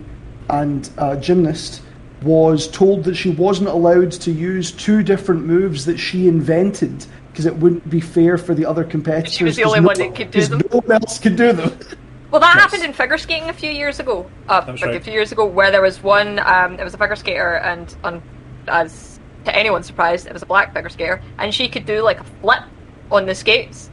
and uh, gymnast, was told that she wasn't allowed to use two different moves that she invented because it wouldn't be fair for the other competitors. She was the only no- one that could do them. No one else could do them. Well, that Yes. happened in figure skating a few years ago. Uh, That's like right. a few years ago, where there was one. Um, it was a figure skater, and on, as to anyone's surprise, it was a black figure skater, and she could do like a flip on the skates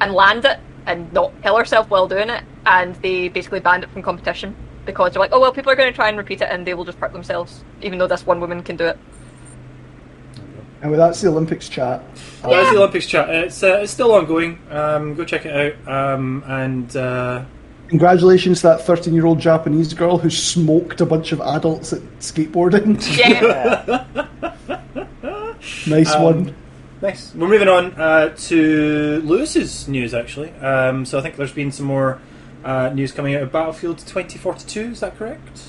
and land it and not kill herself while doing it. And they basically banned it from competition because they're like, oh well, people are going to try and repeat it, and they will just hurt themselves, even though this one woman can do it. Anyway, that's the Olympics chat. That was the Olympics chat. It's uh, it's still ongoing. Um, go check it out. Um, and uh, Congratulations to that 13 year old Japanese girl who smoked a bunch of adults at skateboarding. Yeah. nice Um, one. nice. We're moving on uh, to Lewis's news. Actually, um, so I think there's been some more uh, news coming out of Battlefield 2042. Is that correct?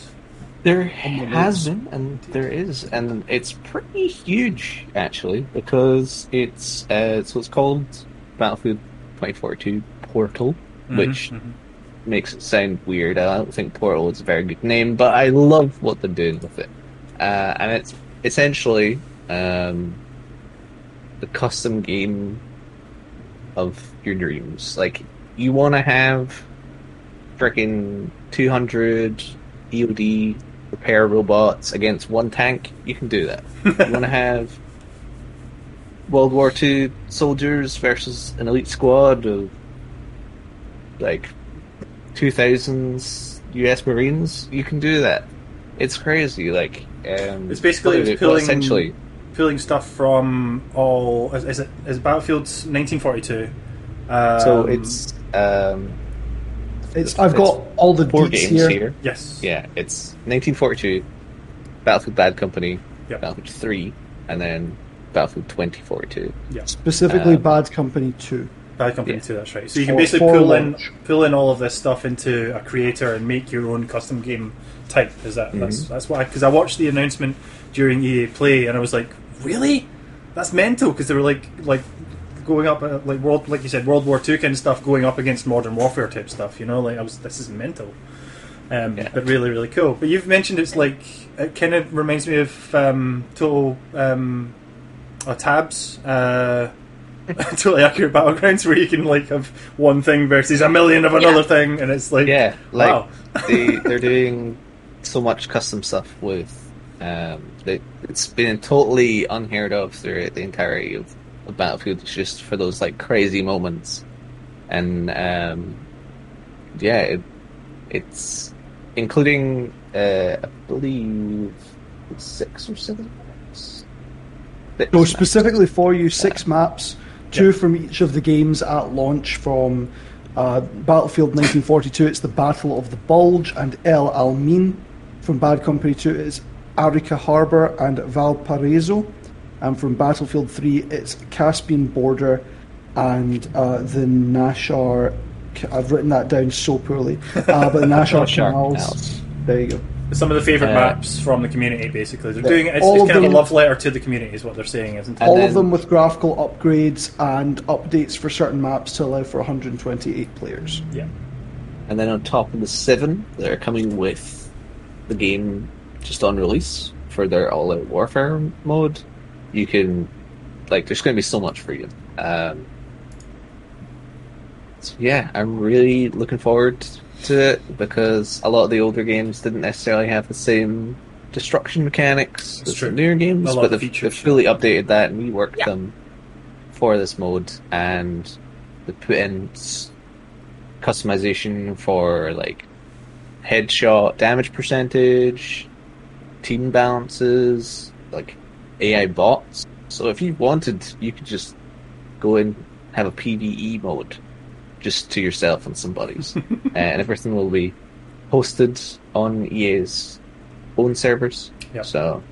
There the has been, and there is, and it's pretty huge actually because it's uh, so it's called Battlefield 2042 Portal, which Mhm, mhm. Makes it sound weird. I don't think Portal is a very good name, but I love what they're doing with it, uh, and it's essentially um, the custom game of your dreams. Like you want to have freaking 200 EOD repair robots against one tank, you can do that. you want to have World War II soldiers versus an elite squad of like 2000s US Marines, you can do that. It's crazy. Like, um, It's basically it's is pulling essentially. pulling stuff from all. Is, is it is it Battlefield's 1942? Um, So it's um, It's, I've got all the four games here. here. yes. Yeah, it's 1942, Battlefield Bad Company, Yep. Battlefield 3, and then Battlefield 2042. Specifically, Um, Bad Company 2. Bad Company Yeah. 2, that's right. So you can basically for pull in pull in all of this stuff into a creator and make your own custom game type. Is that that's Mhm. that's why? Because I watched the announcement during EA Play and I was like, really? That's mental because they were like like going up uh, like world like you said World War Two kind of stuff going up against Modern Warfare type stuff. You know, like I was this is mental. Um, Yeah. But really, really cool. But you've mentioned it's like it kind of reminds me of um, Total um, uh, Tabs. Uh, totally accurate battlegrounds where you can like have one thing versus a million of another Yeah. thing, and it's like Yeah, like wow. they they're doing so much custom stuff with. Um, they, it's been totally unheard of throughout the entirety of, of Battlefield. It's just for those like crazy moments, and um, yeah, it, it's including uh, I believe six or seven. maps. Six So maps. specifically for you, six maps, two from each of the games at launch from uh, Battlefield 1942. It's the Battle of the Bulge and El Alamein. From Bad Company 2, it's Arica Harbour and Valparaiso. And from Battlefield 3, it's Caspian Border and uh, the Noshahr. I've written that down so poorly, uh, but the Noshahr Noshahr Canals. Canals. There you go. Some of the favorite Uh, maps from the community, basically. They're Yeah. doing it. It's, All it's of kind of a love letter to the community, is what they're saying, isn't it? All then- of them with graphical upgrades and updates for certain maps to allow for 128 players. yeah. And then on top of the seven, they're coming with the game just on release for their all out warfare mode. You can, like, there's going to be so much freedom. Um, so yeah, I'm really looking forward to it because a lot of the older games didn't necessarily have the same destruction mechanics That's as true. the newer games, but they've, features, they've fully updated that and reworked Yeah. them for this mode, and they put in customization for like headshot damage percentage, team balances, like AI bots. So if you wanted, you could just go in have a PVE mode just to yourself and some buddies, uh, and everything will be hosted on EA's own servers. Yep. So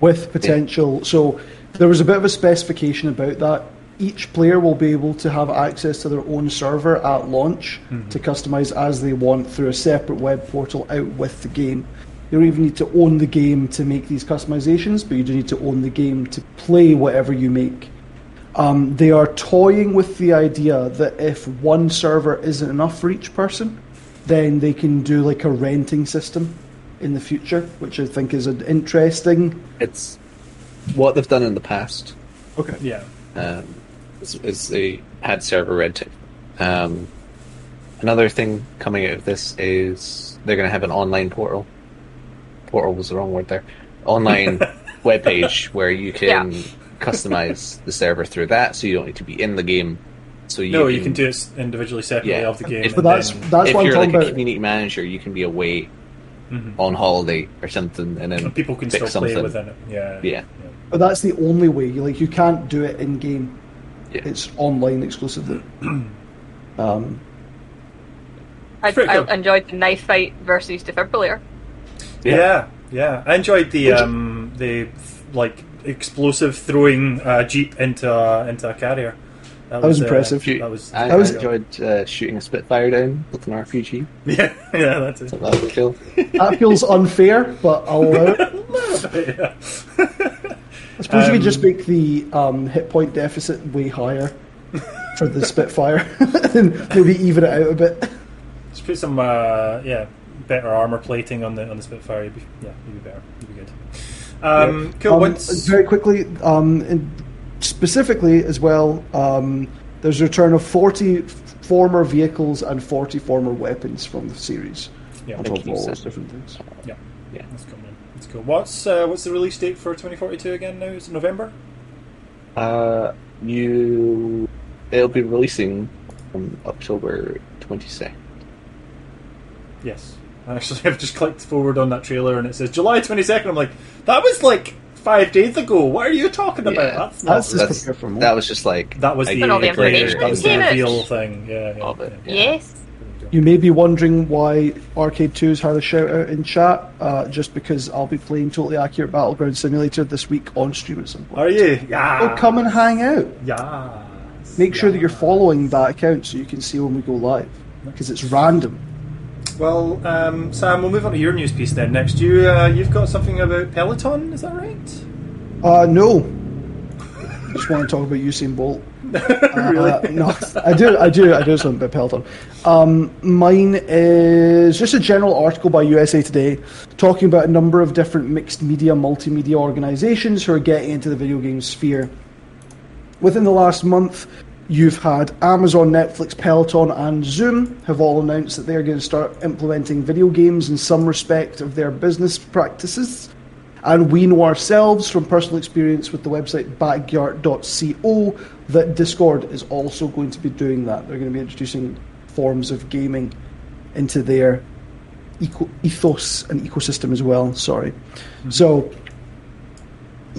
with potential. So there was a bit of a specification about that. Each player will be able to have access to their own server at launch to customize as they want through a separate web portal out with the game. You don't even need to own the game to make these customizations, but you do need to own the game to play whatever you make. Um, they are toying with the idea that if one server isn't enough for each person, then they can do like a renting system in the future, which I think is an interesting. It's what they've done in the past. Okay. Yeah. um, is, is they had server renting. Um, another thing coming out of this is they're going to have an online portal. Portal was the wrong word there. Online webpage where you can Yeah. Customize the server through that, so you don't need to be in the game. So you no, can, you can do it individually, separately Yeah. of the game. If- But that's then- that's if what I'm you're talking like a about. community manager, you can be away Mhm. on holiday or something, and then And people can pick still play within it. Yeah. Yeah. But that's the only way. You like you can't do it in game. Yeah. It's online exclusively. um, I, I enjoyed the knife fight versus defibrillator. Yeah. yeah, I enjoyed the um the like explosive throwing uh, jeep into a, into a carrier. That was impressive. that was. I, I was- enjoyed uh, shooting a Spitfire down with an RPG. Yeah, yeah, that's it. Uh, So that was cool. that feels unfair, but I'll allow it. I suppose you could Um, just make the um, hit point deficit way higher for the Spitfire, and maybe even it out a bit. Just put some uh, yeah better armor plating on the on the Spitfire. You'd be, yeah, you'd be better. You'd be good. Um, Cool. Um, What's very quickly, um, in- specifically as well, um, there's a return of 40 former vehicles and 40 former weapons from the series. yeah, On top of all those different things. yeah, Yeah. That's cool, man. That's cool. What's uh, what's the release date for 2042 again? Now is it November? Uh, you, it'll be releasing on October twenty second. Yes. Actually, I've just clicked forward on that trailer and it says July 22nd. I'm like, that was like five days ago. What are you talking about? Yeah. That's not. That's just for that was just like that was a the, When all the trailer information that was the came out. reveal thing. Yeah, yeah, Of it, yeah. Yeah. Yes. You may be wondering why R-CADE 2's had a shout out in chat, uh, just because I'll be playing Totally Accurate Battleground Simulator this week on stream at some point. Are you? Yeah. Oh, come and hang out. Yeah. Make sure that you're following that account so you can see when we go live, because it's random. Well, um, Sam, we'll move on to your news piece then. Next, you uh, you've got something about Peloton. Is that right? Uh, no. Just want to talk about Usain Bolt. really? Uh, no, I do, I do, I do something about Peloton. Um, mine is just a general article by USA Today talking about a number of different mixed media, multimedia organisations who are getting into the video game sphere. Within the last month, you've had Amazon, Netflix, Peloton, and Zoom have all announced that they're going to start implementing video games in some respect of their business practices. And we know ourselves from personal experience with the website backyard.co that Discord is also going to be doing that. They're going to be introducing forms of gaming into their eco- ethos and ecosystem as well. Sorry. Mm-hmm. So,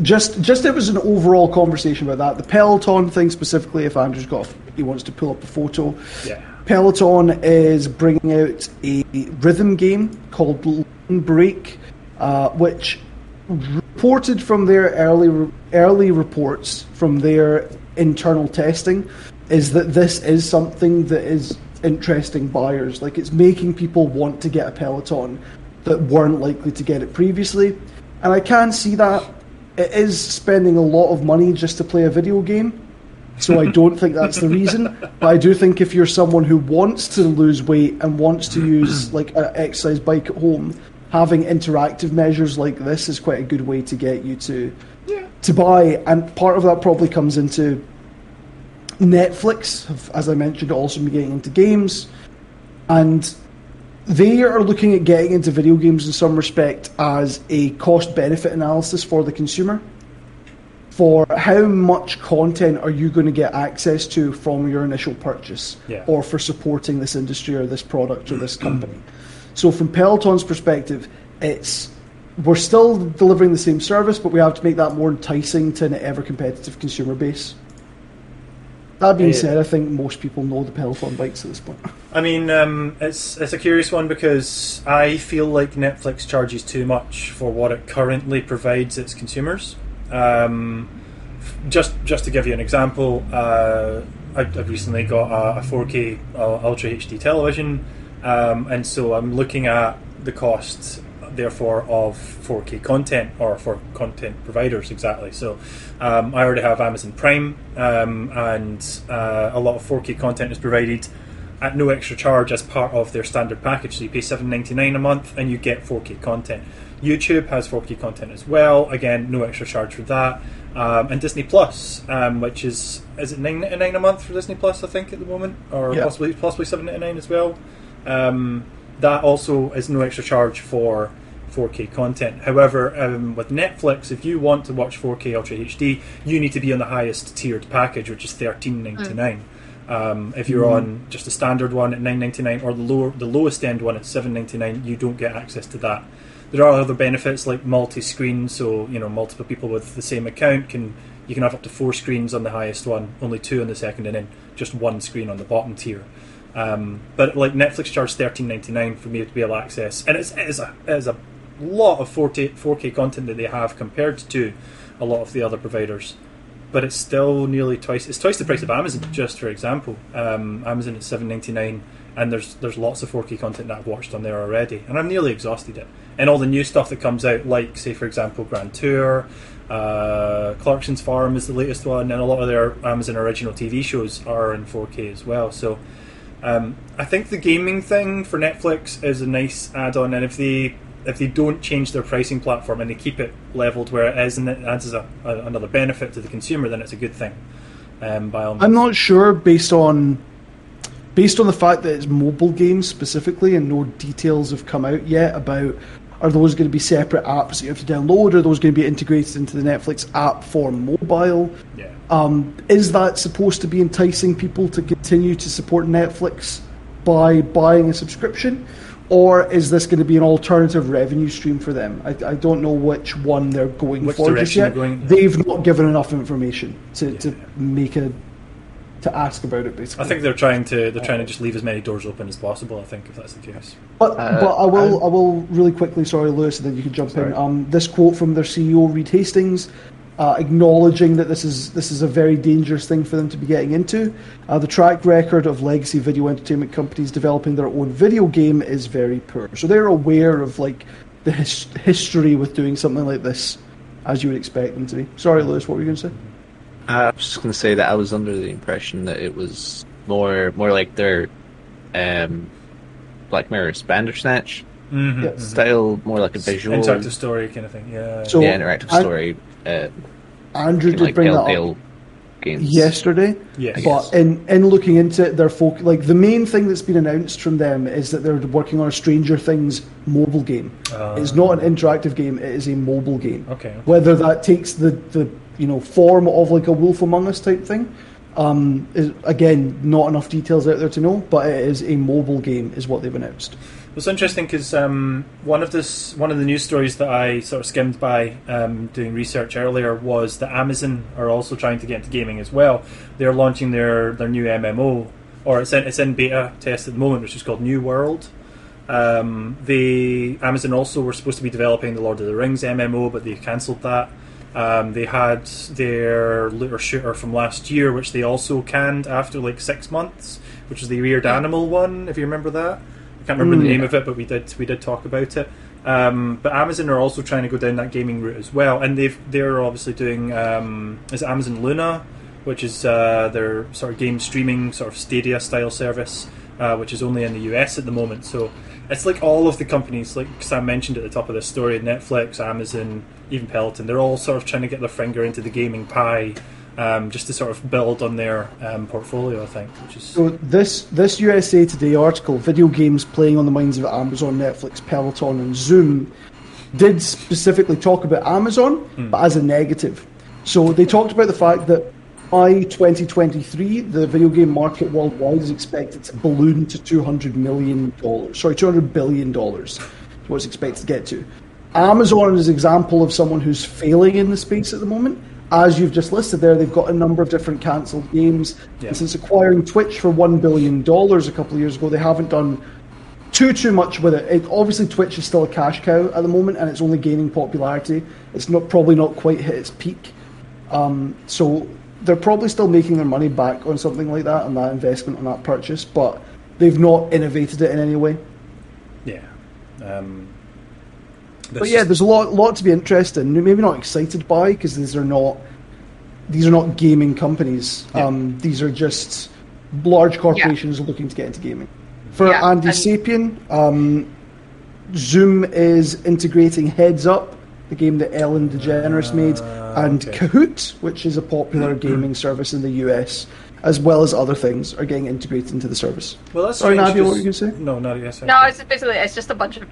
just just it was an overall conversation about that. The Peloton thing specifically, if Andrew's got, he wants to pull up a photo. Yeah. Peloton is bringing out a rhythm game called Lane Break, uh, which reported from their early early reports from their internal testing is that this is something that is interesting buyers. Like it's making people want to get a Peloton that weren't likely to get it previously, and I can see that. It is spending a lot of money just to play a video game, so I don't think that's the reason. But I do think if you're someone who wants to lose weight and wants to use like an exercise bike at home, having interactive measures like this is quite a good way to get you to to buy. And part of that probably comes into Netflix, have, as I mentioned, also been getting into games, and they are looking at getting into video games in some respect as a cost benefit analysis for the consumer. For how much content are you going to get access to from your initial purchase, Yeah. or for supporting this industry or this product or this company? So, from Peloton's perspective, it's we're still delivering the same service, but we have to make that more enticing to an ever competitive consumer base. That being said, I think most people know the Peloton bikes at this point. I mean, um, it's it's a curious one because I feel like Netflix charges too much for what it currently provides its consumers. Um, just just to give you an example, uh, I, I've recently got a, a 4K uh, Ultra HD television, um, and so I'm looking at the cost therefore, of 4K content or for content providers exactly. So, um, I already have Amazon Prime, um, and uh, a lot of 4K content is provided at no extra charge as part of their standard package. So you pay seven ninety nine a month and you get 4K content. YouTube has 4K content as well. Again, no extra charge for that. Um, and Disney Plus, um, which is is it nine ninety nine a month for Disney Plus? I think at the moment, or Yeah. possibly possibly seven ninety nine as well. Um, that also is no extra charge for 4K content. However, um, with Netflix, if you want to watch 4K Ultra HD, you need to be on the highest tiered package, which is thirteen ninety nine. Um, if you're on just a standard one at nine ninety nine or the lower the lowest end one at seven ninety nine, you don't get access to that. There are other benefits like multi-screen, so you know multiple people with the same account can you can have up to four screens on the highest one, only two on the second, and then just one screen on the bottom tier. Um, but like Netflix charged thirteen ninety nine for me to be able to access, and it's, it is a it is a lot of 4K, 4K content that they have compared to a lot of the other providers. But it's still nearly twice. It's twice the price of Amazon, just for example. Um, Amazon is seven ninety nine, and there's there's lots of 4K content that I've watched on there already, and I'm nearly exhausted it. And all the new stuff that comes out, like say for example Grand Tour, uh, Clarkson's Farm is the latest one, and a lot of their Amazon original TV shows are in 4K as well. So um, I think the gaming thing for Netflix is a nice add-on, and if they if they don't change their pricing platform and they keep it leveled where it is, and it adds a, a, another benefit to the consumer, then it's a good thing. Um, by all means. I'm not sure based on based on the fact that it's mobile games specifically and no details have come out yet about are those going to be separate apps that you have to download? Are those going to be integrated into the Netflix app for mobile? Yeah. Um, is that supposed to be enticing people to continue to support Netflix by buying a subscription? Or is this going to be an alternative revenue stream for them? I, I don't know which one they're going Which for just yet. they're going. They've not given enough information to, to make a to ask about it. Basically, I think they're trying to they're trying to just leave as many doors open as possible. I think if that's the case. But Uh, but I will I- I will really quickly. Sorry, Lewis, and then you can jump in. Um, this quote from their CEO Reed Hastings, uh, acknowledging that this is this is a very dangerous thing for them to be getting into. Uh, the track record of legacy video entertainment companies developing their own video game is very poor. So they're aware of like the his- history with doing something like this, as you would expect them to be. Sorry, Lewis, what were you going to say? I was just going to say that I was under the impression that it was more more like their um, Black Mirror's Bandersnatch Mm-hmm. Yeah. style, more like a visual, Interactive story kind of thing. Yeah. So- yeah, interactive I- story, uh, Andrew kind did like bring that up. Games. yesterday. Yes. But in, in looking into it, their folk like the main thing that's been announced from them is that they're working on a Stranger Things mobile game. Ah. it's not an interactive game; it is a mobile game. Okay, okay. Whether that takes the, the you know form of like a Wolf Among Us type thing, um, is again not enough details out there to know. But it is a mobile game, is what they've announced. It's interesting because um, one of this one of the news stories that I sort of skimmed by um, doing research earlier was that Amazon are also trying to get into gaming as well. They're launching their, their new MMO, or it's in, it's in beta test at the moment, which is called New World. Um, they Amazon also were supposed to be developing the Lord of the Rings MMO, but they cancelled that. Um, they had their looter shooter from last year, which they also canned after like six months, which is the Weird Animal one. If you remember that, can't remember the Mm. name of it, but we did we did talk about it. Um, but Amazon are also trying to go down that gaming route as well, and they've they're obviously doing um, is Amazon Luna, which is uh, their sort of game streaming sort of Stadia style service, uh, which is only in the US at the moment. So it's like all of the companies, like Sam mentioned at the top of this story, Netflix, Amazon, even Peloton, they're all sort of trying to get their finger into the gaming pie, um, just to sort of build on their um, portfolio. I think, which is So this this USA Today article, video games playing on the minds of Amazon, Netflix, Peloton, and Zoom, did specifically talk about Amazon, but as a negative. So they talked about the fact that by 2023, the video game market worldwide is expected to balloon to 200 million dollars. Sorry, 200 billion dollars. is What it's expected to get to. Amazon is an example of someone who's failing in the space at the moment. As you've just listed there, they've got a number of different cancelled games. Yeah. And since acquiring Twitch for $1 billion a couple of years ago, they haven't done too too much with it. it. Obviously, Twitch is still a cash cow at the moment, and it's only gaining popularity. It's not probably not quite hit its peak. Um, so they're probably still making their money back on something like that, and that investment, and that purchase, but they've not innovated it in any way. Yeah. Um, But yeah, there's a lot, lot to be interested in. Maybe not excited by because these are not, these are not gaming companies. Yeah. Um, these are just large corporations looking to get into gaming. For Yeah, Andy and- Sapien, um, Zoom is integrating Heads Up, the game that Ellen DeGeneres made, and okay. Kahoot, which is a popular gaming service in the US, as well as other things, are getting integrated into the service. well, that's Sorry, strange Nadia, what 'cause- were you gonna say? No, Nadia, yes. No, it's basically it's just a bunch of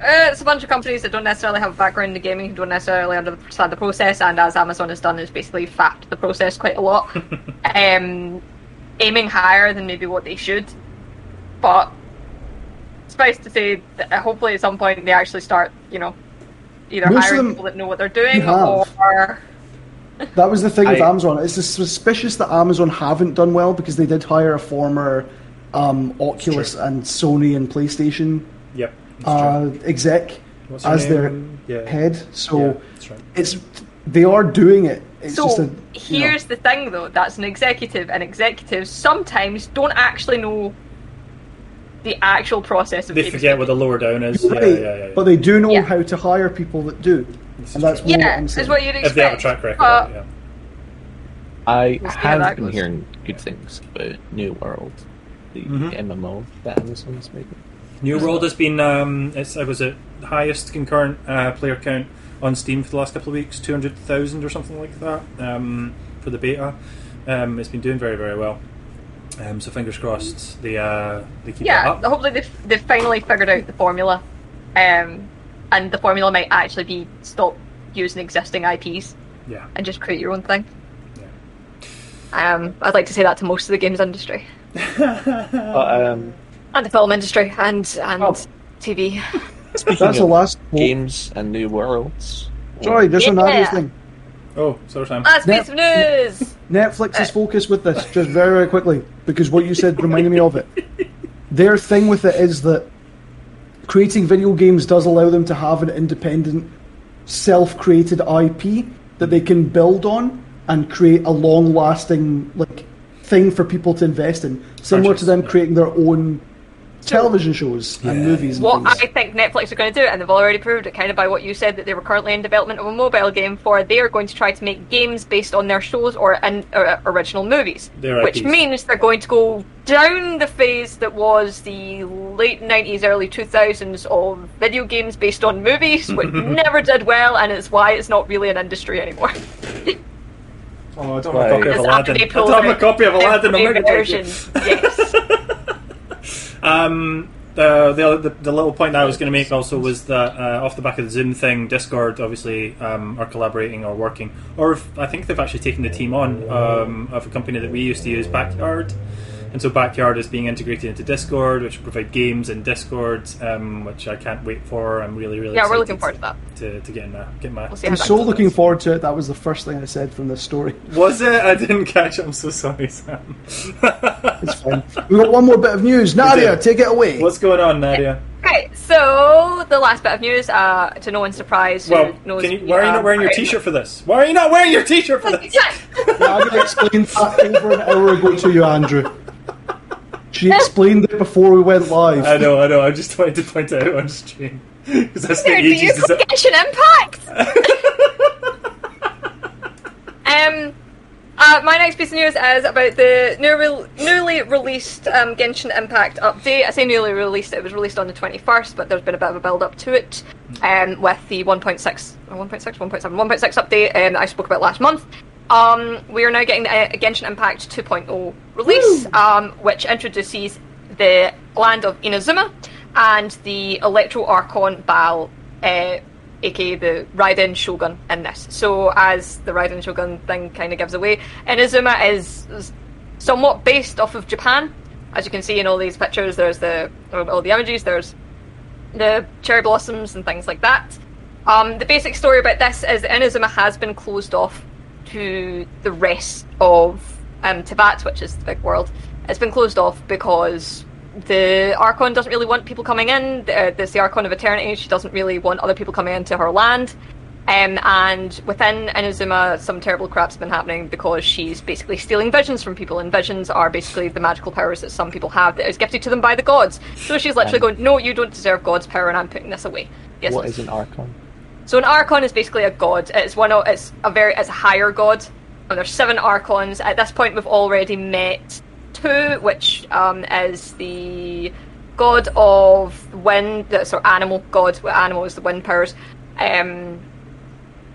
uh, it's a bunch of companies that don't necessarily have a background in gaming, who don't necessarily understand the process, and as Amazon has done, is basically fapped the process quite a lot, um, aiming higher than maybe what they should. But suffice to say, that hopefully at some point they actually start, you know, either Most hiring people that know what they're doing, or That was the thing with Amazon. It's suspicious that Amazon haven't done well because they did hire a former um, Oculus and Sony and PlayStation Yep. That's uh, exec What's her as their? Yeah. head. So Yeah, right. it's they are doing it. It's So just a, you know, here's the thing, though. That's an executive, and executives sometimes don't actually know the actual process of They games forget what the lower down is. Yeah, right, yeah, yeah, yeah. but they do know Yeah. how to hire people that do, This and that's true. what Yeah, I'm is what you'd expect. if they have a track record. Uh, yeah. I We'll see how that have been goes. hearing good things about New World, the Mhm. MMO that Amazon's making. New World has been um, it's it was at the highest concurrent uh, player count on Steam for the last couple of weeks, two hundred thousand or something like that um, for the beta. Um, it's been doing very very well. Um, so fingers crossed they uh, they keep Yeah, it up. hopefully they've, they've finally figured out the formula. Um, and the formula might actually be stop using existing IPs Yeah, and just create your own thing. yeah. Um, I'd like to say that to most of the games industry. But um, And the film industry and, and Oh. TV. speaking That's the last quote. games and new worlds, Sorry, just on Yeah. Nadia's thing. Oh, sorry, Sam. Last Yep. piece of news! Netflix is uh. focused with this just very, very quickly because what you said reminded me of it. Their thing with it is that creating video games does allow them to have an independent, self-created IP that they can build on and create a long-lasting like thing for people to invest in, similar to them yeah. creating their own television shows and movies. And What things. I think Netflix are going to do, and they've already proved it kind of by what you said that they were currently in development of a mobile game for, they are going to try to make games based on their shows or an, uh, original movies. Their which means they're going to go down the phase that was the late 90s, early 2000s of video games based on movies, which never did well, and it's why it's not really an industry anymore. Oh, I don't have a copy of Aladdin. I they don't pulled have a copy of Aladdin. I'm every not going version, yes. Um, the, the the the little point that I was going to make also was that uh, off the back of the Zoom thing, Discord obviously um, are collaborating or working, or if, I think they've actually taken the team on um, of a company that we used to use, Backyard, and so Backyard is being integrated into Discord, which will provide games in Discord, um, which I can't wait for. I'm really really Yeah, we're looking forward to that. to, to get in that, get my. We'll I'm so goes. looking forward to it. That was the first thing I said from this story. Was it? I didn't catch. it. I'm so sorry, Sam. It's fine. We've got one more bit of news. Nadia, take it away. What's going on, Nadia? Okay, so the last bit of news, uh, to no one's surprise, who Well, knows can you, why are you not wearing your T-shirt for this? Why are you not wearing your T-shirt for this? Nadia explained that over an hour ago to you, Andrew. She explained it before we went live. I know, I know. I'm just wanted to point it out on stream because that's the Dude, do you ages. Is call it? Genshin Impact? um, uh, my next piece of news is about the new newly released um, Genshin Impact update. I say newly released; it was released on the twenty first, but there's been a bit of a build up to it um, with the 1.6, 1.6, 1.7, 1.6 update um, that I spoke about last month. Um, we are now getting the uh, Genshin Impact 2.0 release, um, which introduces the land of Inazuma and the Electro Archon Baal, uh, aka the Raiden Shogun, in this. So, as the Raiden Shogun thing kind of gives away, Inazuma is, is somewhat based off of Japan. As you can see in all these pictures, there's the all the images, there's the cherry blossoms and things like that. Um, the basic story about this is that Inazuma has been closed off to the rest of um, Teyvat, which is the big world. It's been closed off because the Archon doesn't really want people coming in. Uh, there's the Archon of Eternity. She doesn't really want other people coming into her land. Um, and within Inazuma, some terrible crap's been happening because she's basically stealing visions from people, and visions are basically the magical powers that some people have that is gifted to them by the gods. So she's literally going, "No, you don't deserve God's power, and I'm putting this away." Yes, What it's- an Archon? So an archon is basically a god. It's one of it's a very it's a higher god. And there's seven archons. At this point, we've already met two, which um, is the god of wind, of Anemo god. Anemo is the wind powers? Um,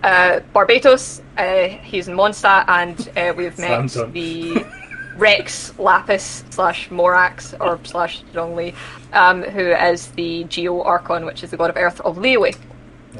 uh, Barbatos. Uh, he's in Mondstadt, and uh, we've met the Rex Lapis slash Morax or slash Zhongli, um, who is the Geo Archon, which is the god of Earth of Liyue.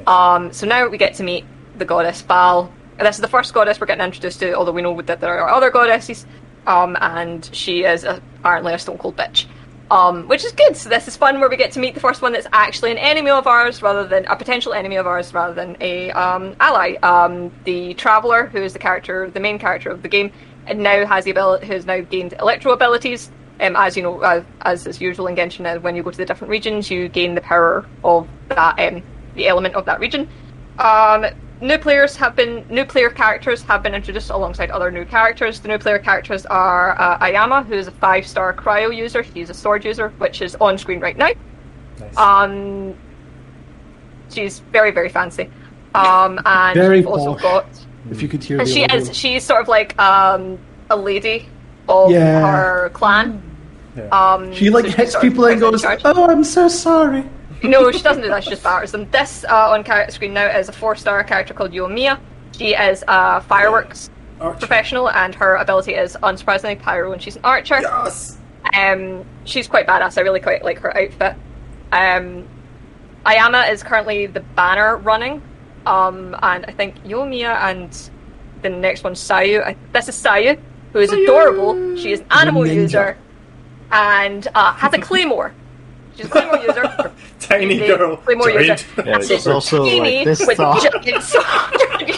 Um, so now we get to meet the goddess Baal. This is the first goddess we're getting introduced to, although we know that there are other goddesses. Um, and she is apparently a stone cold bitch. Um, which is good. So this is fun where we get to meet the first one that's actually an enemy of ours rather than a potential enemy of ours rather than a um, ally. Um, the traveler, who is the character, the main character of the game, and now has the ability, has now gained electro abilities. Um, as you know, uh, as is usual in Genshin, uh, when you go to the different regions, you gain the power of that, um, the element of that region. Um, new players have been, new player characters have been introduced alongside other new characters. The new player characters are uh, Ayama, who is a five-star cryo user. She's a sword user, which is on screen right now. Nice. Um, she's very, very fancy. Um, and Very we've also got If you could hear and the she audio. is she's sort of like um a lady of Yeah. her clan. Yeah. Um, She like so hits people and goes, "Oh, I'm so sorry." No, she doesn't do that. She just batters them. This uh, on character screen now is a four-star character called Yoimiya. She is a fireworks Archer. professional, and her ability is unsurprisingly pyro, and she's an archer. Yes. Um, she's quite badass. I really quite like her outfit. Um, Ayama is currently the banner running, um, and I think Yoimiya and the next one Sayu. I, this is Sayu, who is adorable. She is an Anemo ninja. user, and uh, has a claymore. She's a claymore user. Tiny The girl. Claymore Giant. user. Yeah, She's it's also skinny like this with tall. giant sword.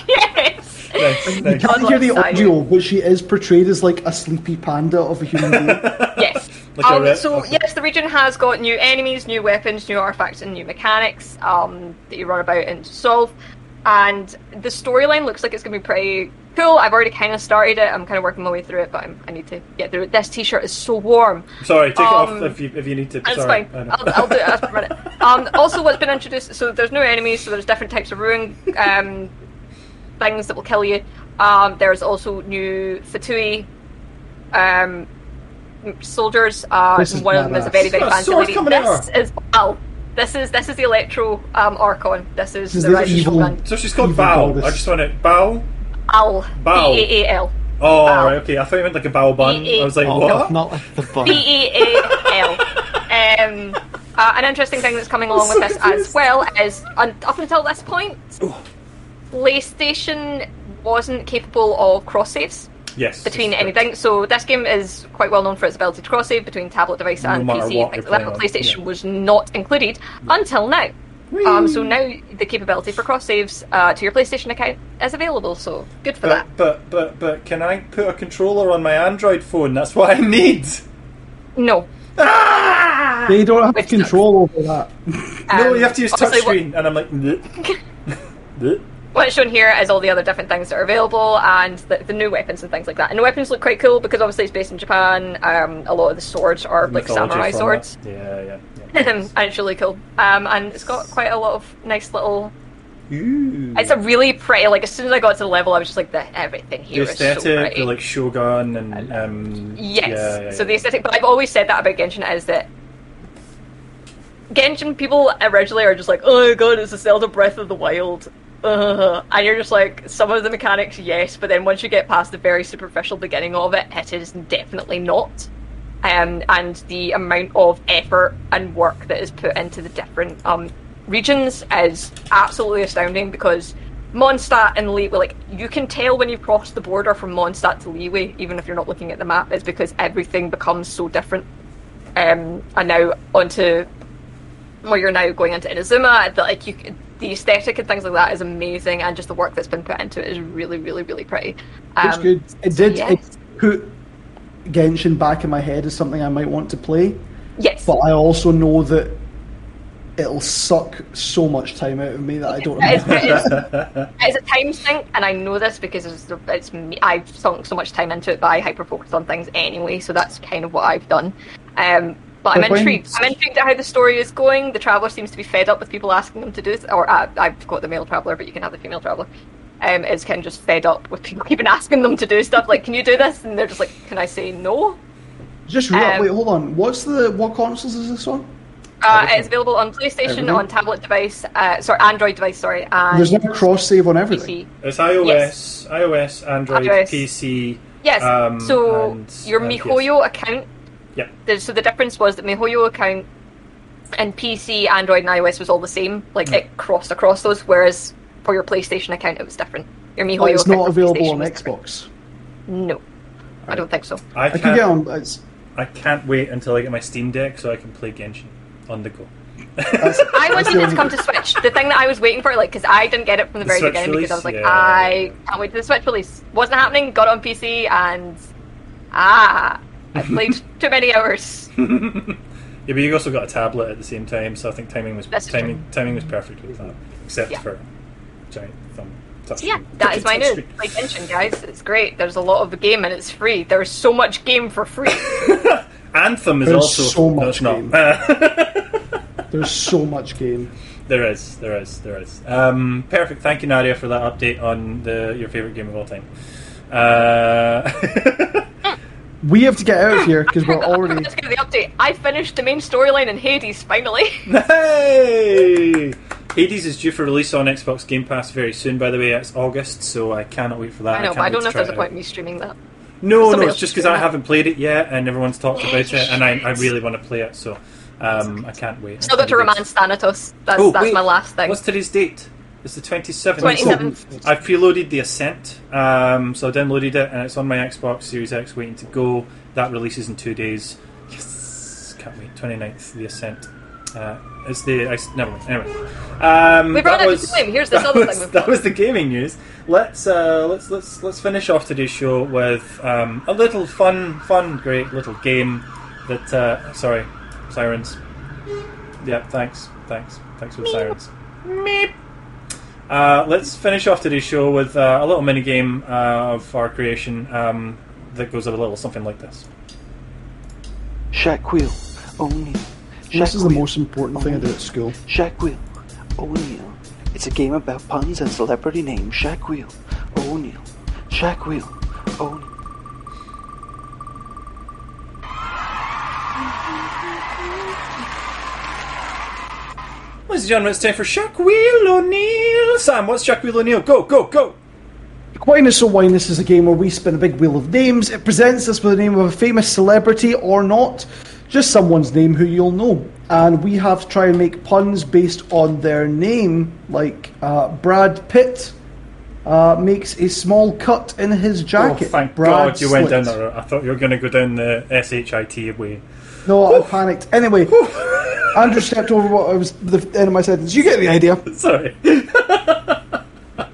yes. Nice, You nice. can't hear the bless audio, but she is portrayed as like a sleepy panda of a human being. Yes. Like a um, red- so okay. yes, the region has got new enemies, new weapons, new artifacts, and new mechanics um, that you run about and solve. And the storyline looks like it's going to be pretty cool. I've already kind of started it. I'm kind of working my way through it, but I'm, I need to get through it. This T-shirt is so warm. Sorry, take Um, it off if you if you need to. That's Sorry. fine. I know. I'll, I'll do it as per minute. Um, also, what's been introduced, so there's no enemies, so there's different types of ruin um, things that will kill you. Um, there's also new Fatui um, soldiers. Uh, This is one of them is a badass. very, very Got a fancy lady. coming at This is Bal. This is this is the Electro um, Archon. This is This the the Righteous evil- Shogun. So she's called Evil Bao. goddess. I just want it. Bao. Al. Bal. B A A L. Oh, Bao. right, okay. I thought you meant like a bao bun. I was like, Oh, what? Not like the bun. B E A L. Um, uh, an interesting thing that's coming along with this as well is, un- up until this point, PlayStation wasn't capable of cross saves Yes. between that's correct. anything. So this game is quite well known for its ability to cross save between tablet device No and matter PC. things like that. But playing on, PlayStation yeah. was not included until now. Um, so now the capability for cross saves uh, to your PlayStation account is available. So good for that. But, but but but can I put a controller on my Android phone? That's what I need. No. Ah! they don't have Which control over that. no, Um, you have to use obviously what- touchscreen, and I'm like, "Bleh." Bleh. What's shown here is all the other different things that are available and the, the new weapons and things like that. And the weapons look quite cool because obviously it's based in Japan. Um, a lot of the swords are like samurai swords. Yeah, yeah. yeah. and it's really cool. Um, and it's got quite a lot of nice little. Ooh. It's a really pretty. Like as soon as I got to the level, I was just like, the everything here the here is so aesthetic, pretty. the like Shogun, and um, Yes. yeah, yeah, so the aesthetic, but I've always said that about Genshin is that Genshin people originally are just like, oh god, it's a Zelda Breath of the Wild. Uh, and you're just like, some of the mechanics, yes, but then once you get past the very superficial beginning of it, it is definitely not. Um, and the amount of effort and work that is put into the different um, regions is absolutely astounding because Mondstadt and Liyue, like you can tell when you cross the border from Mondstadt to Liyue, even if you're not looking at the map, is because everything becomes so different. Um, and now onto where you're now going into Inazuma, like you, the aesthetic and things like that is amazing, and just the work that's been put into it is really, really, really pretty. Um, It's good. It so did yes. it put Genshin back in my head as something I might want to play, Yes. but I also know that it'll suck so much time out of me that I don't It's, remember. it's, it's a time sink, and I know this because it's, it's me. I've sunk so much time into it, but I hyper focus on things anyway, so that's kind of what I've done. Um, but I'm But when- intrigued. I'm intrigued at how the story is going. The traveler seems to be fed up with people asking them to do, th- or uh, I've got the male traveler, but you can have the female traveler. Um, is kind of just fed up with people keeping asking them to do stuff like, "Can you do this?" And they're just like, "Can I say no?" Just real, Um, wait, hold on. What's the what consoles is this on? Uh, it's available on PlayStation, Everything? on tablet device, uh, sorry, Android device, sorry, and There's no cross save on everything. PC. It's iOS, Yes. iOS, Android, iOS. PC. Yes. Um, so and- your and MiHoYo account. Yep. The, so the difference was that my MiHoYo account and PC, Android, and iOS was all the same. Like Hmm. it crossed across those, whereas for your PlayStation account it was different. Your MiHoYo Oh, it's account not available on was different. Xbox. No, I don't think so. I I can can't, get on. It's, I can't wait until I get my Steam Deck so I can play Genshin on the go. that's, I wanted it to come to Switch. The thing that I was waiting for, like, because I didn't get it from the The very Switch beginning because I was like, Yeah. I can't wait for the Switch release. Wasn't happening. Got it on PC and ah, I played too many hours. Yeah, but you also got a tablet at the same time, so I think timing was That's timing timing was perfect with that, except Yeah. for giant thumb. Touch Yeah, screen. that is my Touch news. screen. Like Genshin, guys, it's great. There's a lot of the game and it's free. There's so much game for free. Anthem is There's also so much it's not. game. There's so much game. there is, there is, there is. Um, perfect. Thank you, Nadia, for that update on the your favorite game of all time. Uh, We have to get out of here because we're already. Let's give the update. I finished the main storyline in Hades finally. hey! Hades is due for release on Xbox Game Pass very soon. By the way, it's August, so I cannot wait for that. I know, can't but I don't know if there's a point in me streaming that. No, no, it's just because I haven't played it yet, and everyone's talked Yeah, about it, and I, I really want to play it. So um, I can't wait. Still got to Can't wait. romance Thanatos. That's, Oh, that's wait. my last thing. What's today's date? It's the twenty seventh. 27th. I've preloaded the Ascent, um, so I downloaded it, and it's on my Xbox Series X, waiting to go. That releases in two days. Yes, can't wait. 29th, the Ascent. Uh, it's the I, never mind. Anyway, um, We've that run out of was, time. Here's this other was, thing That was the gaming news. Let's uh, let's let's let's finish off today's show with um, a little fun, fun, great little game. That uh, sorry, sirens. Yeah, thanks, thanks, thanks for the sirens. Meep. Uh, let's finish off today's show with uh, a little mini game uh, of our creation um, that goes a little something like this. Shaquille O'Neal. This is the most important thing I do at school. Shaquille O'Neal. It's a game about puns and celebrity names. Shaquille O'Neal. Shaquille O'Neal. Ladies and gentlemen, it's time for Shaquille O'Neal. Sam, what's Shaquille O'Neal? Go, go, go! Wine is so wine. This is a game where we spin a big wheel of names. It presents us with the name of a famous celebrity or not, just someone's name who you'll know. And we have to try and make puns based on their name, like uh, Brad Pitt uh, makes a small cut in his jacket. Oh, thank Brad God you went down Slit. there. I thought you were going to go down the SHIT way. No, I panicked. Anyway, Andrew stepped over what I was the end of my sentence. You get the idea. Sorry.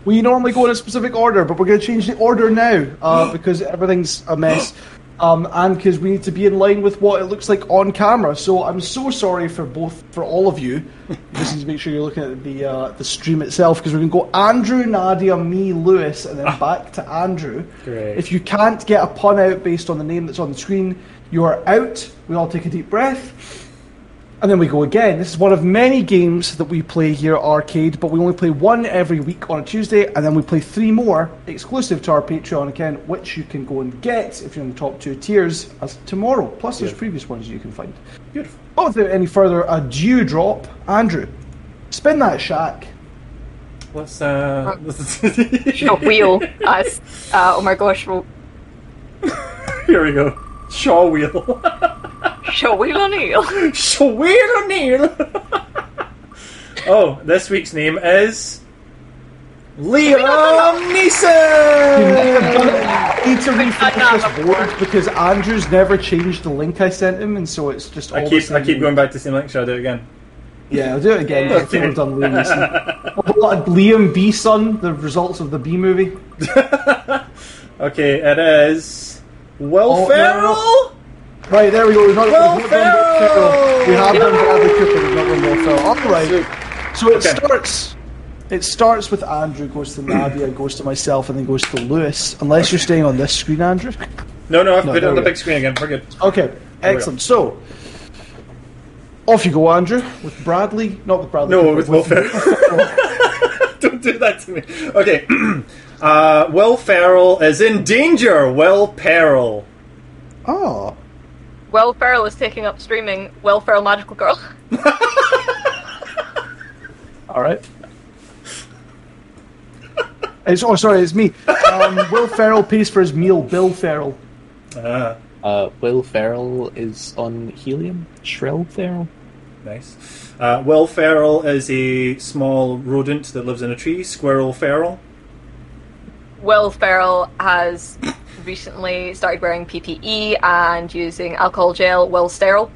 We normally go in a specific order, but we're going to change the order now uh, because everything's a mess. Um, and because we need to be in line with what it looks like on camera. So I'm so sorry for both, for all of you. Just need to make sure you're looking at the uh, the stream itself because we're going to go Andrew, Nadia, me, Lewis, and then back to Andrew. Great. If you can't get a pun out based on the name that's on the screen, you are out. We all take a deep breath. And then we go again. This is one of many games that we play here at R-CADE, but we only play one every week on a Tuesday, and then we play three more exclusive to our Patreon account, which you can go and get if you're in the top two tiers as tomorrow. Plus, there's Yeah. previous ones you can find. Beautiful. But without any further ado, drop Andrew, spin that shack. Let's. Uh, Shaw wheel as uh, oh my gosh, well, Here we go. Shaw Wheel. Shaw wheel O'Neill. Shaw Wheel O'Neal. oh, this week's name is. Liam Neeson! I need to refresh this board because Andrew's never changed the link I sent him, and so it's just all I the keep, same I keep going back to the same link. Shall I do it again? Yeah, I'll do it again. I think we've done Liam Neeson. Like Liam B. Son, the results of the B movie. Okay, it is. Will Oh, no, Ferrell? Right, there we go. We've not, Will we've not done Ferrell! We have done Bradley Cooper, we've not done Will Ferrell. All right. So it Okay. starts. It starts with Andrew, goes to Nadia, goes to myself, and then goes to Lewis. Unless you're staying on this screen, Andrew. No, no, I've No, put it on the big screen again. We're good. Okay, excellent. So, off you go, Andrew, with Bradley. Not with Bradley. No, Cooper, with Will Ferrell. Don't do that to me. Okay. Uh, Will Ferrell is in danger. Will Peril. Oh, Will Ferrell is taking up streaming Will Ferrell Magical Girl. all right. It's, oh, sorry, it's me. Um, Will Ferrell pays for his meal. Bill Ferrell. Ah, Uh, Will Ferrell is on Helium. Shrill Ferrell. nice. Uh, Will Ferrell is a small rodent that lives in a tree. Squirrel Ferrell. Will Ferrell has recently started wearing PPE and using alcohol gel. Will Sterile.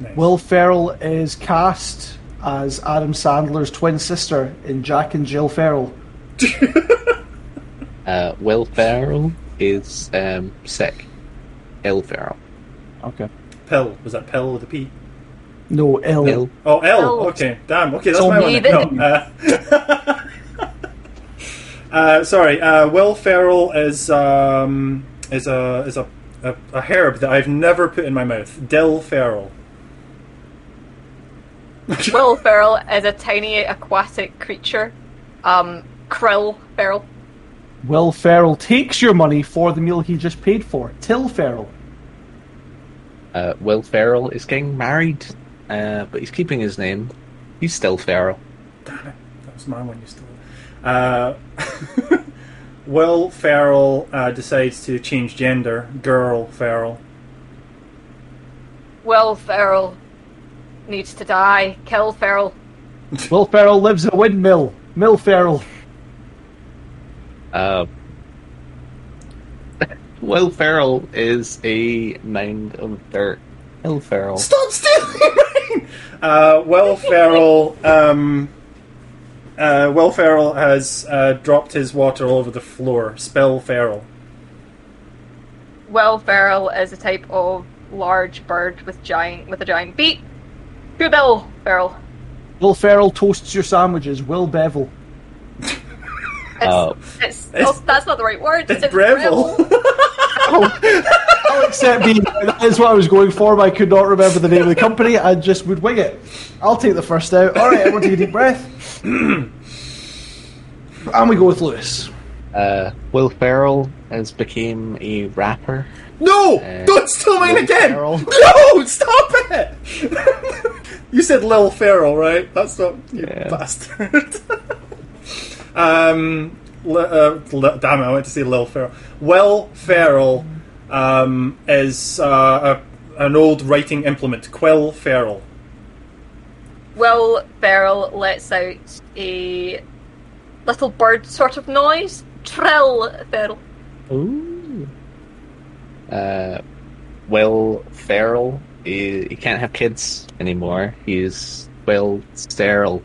Nice. Will Ferrell is cast as Adam Sandler's twin sister in Jack and Jill Ferrell. Uh, Will Ferrell is um, sick. Ill Ferrell. Okay. Pill. Was that Pill with a P? No, L. Ill. Oh, L. L. Okay, damn. Okay, that's So my me one. No, uh, uh, sorry. Uh, Will Ferrell is um, is a is a, a a herb that I've never put in my mouth. Dill Ferrell. Will Ferrell is a tiny aquatic creature. Um, Krill Ferrell. Will Ferrell takes your money for the meal he just paid for. Till Ferrell. Uh, Will Ferrell is getting married, uh, but he's keeping his name. He's still Ferrell. Damn it! That was my one. You stole. It. Uh, Will Ferrell uh, decides to change gender. Girl Ferrell. Will Ferrell needs to die. Kill Ferrell. Will Ferrell lives in a windmill. Mill Ferrell. Uh, Will Ferrell is a mound of dirt. Will Ferrell. Stop stealing mine. Uh, Will Ferrell. Um, uh, Will Ferrell has uh, dropped his water all over the floor. Spell Ferrell. Will Ferrell is a type of large bird with giant with a giant beak. Good Bill Ferrell. Will Ferrell toasts your sandwiches. Will Bevel. It's, Oh. it's, oh, that's not the right word. It's Breville. I'll accept being. That is what I was going for, but I could not remember the name of the company. I just would wing it. I'll take the first out. All right, everyone take a deep breath. and we go with Lewis. Uh, Will Ferrell has became a rapper. no! Uh, Don't steal mine Will again! Ferrell. No! Stop it! you said Lil Ferrell, right? That's not you Yeah. bastard. um, li- uh, li- damn it! I went to say Lil Ferrell. Will Ferrell um, is uh, a, an old writing implement. Quill Ferrell. Will Ferrell lets out a little bird sort of noise. Trill Ferrell. Ooh. Uh, Will Ferrell, he, he can't have kids anymore. He's Will sterile.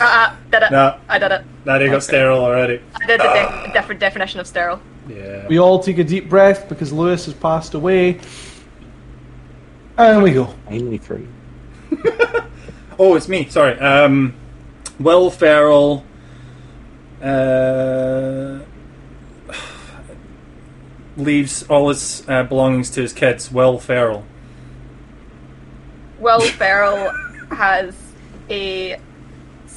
Ah, uh, did it. No. I did it. Now they got sterile already. I did the de- different definition of sterile. Yeah. We all take a deep breath because Lewis has passed away. And we go. Finally free. Oh, it's me. Sorry. Um, Will Ferrell. Uh, leaves all his uh, belongings to his kids. Will Ferrell. Will Ferrell has a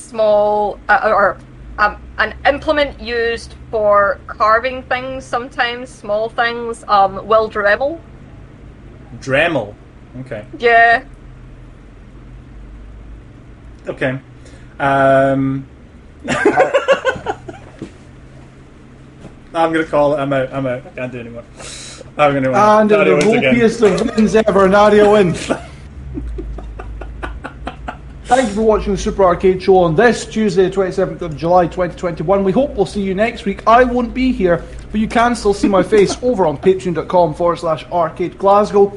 small uh, or um, an implement used for carving things. Sometimes small things. Um, Will Dremel. Dremel. Okay. Yeah. Okay. Um, I'm gonna call it. I'm out. I'm out. I can't do anymore. I'm gonna win. And in Nadia the wins again. ropiest of wins ever, Nadia wins. Thank you for watching the Super R-CADE Show on this Tuesday, 27th of July 2021. We hope we'll see you next week. I won't be here, but you can still see my face over on patreon.com forward slash arcade Glasgow.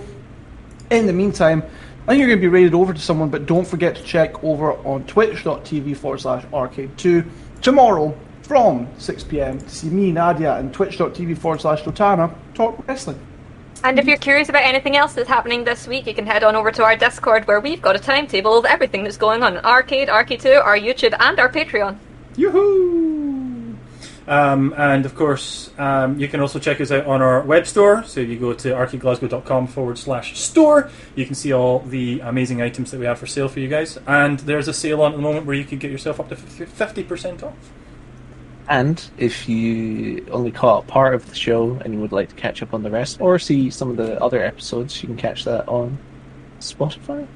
In the meantime, I think you're going to be rated over to someone, but don't forget to check over on twitch.tv forward slash arcade2 tomorrow from 6pm to see me, Nadia, and twitch.tv forward slash Dotana talk wrestling. And if you're curious about anything else that's happening this week, you can head on over to our Discord where we've got a timetable of everything that's going on in R-CADE, R-CADE 2, our YouTube, and our Patreon. Yoo-hoo! Um, and of course, um, you can also check us out on our web store. So if you go to arcadeglasgow.com forward slash store, you can see all the amazing items that we have for sale for you guys. And there's a sale on at the moment where you can get yourself up to 50% off. And if you only caught part of the show and you would like to catch up on the rest, or see some of the other episodes, you can catch that on Spotify.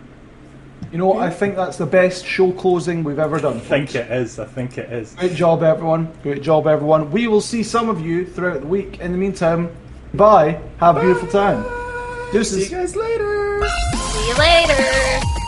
You know, I think that's the best show closing we've ever done. I think it is. I think it is. Great job, everyone. Great job, everyone. We will see some of you throughout the week. In the meantime, bye. Have a beautiful time. Deuces. See you guys later. See you later!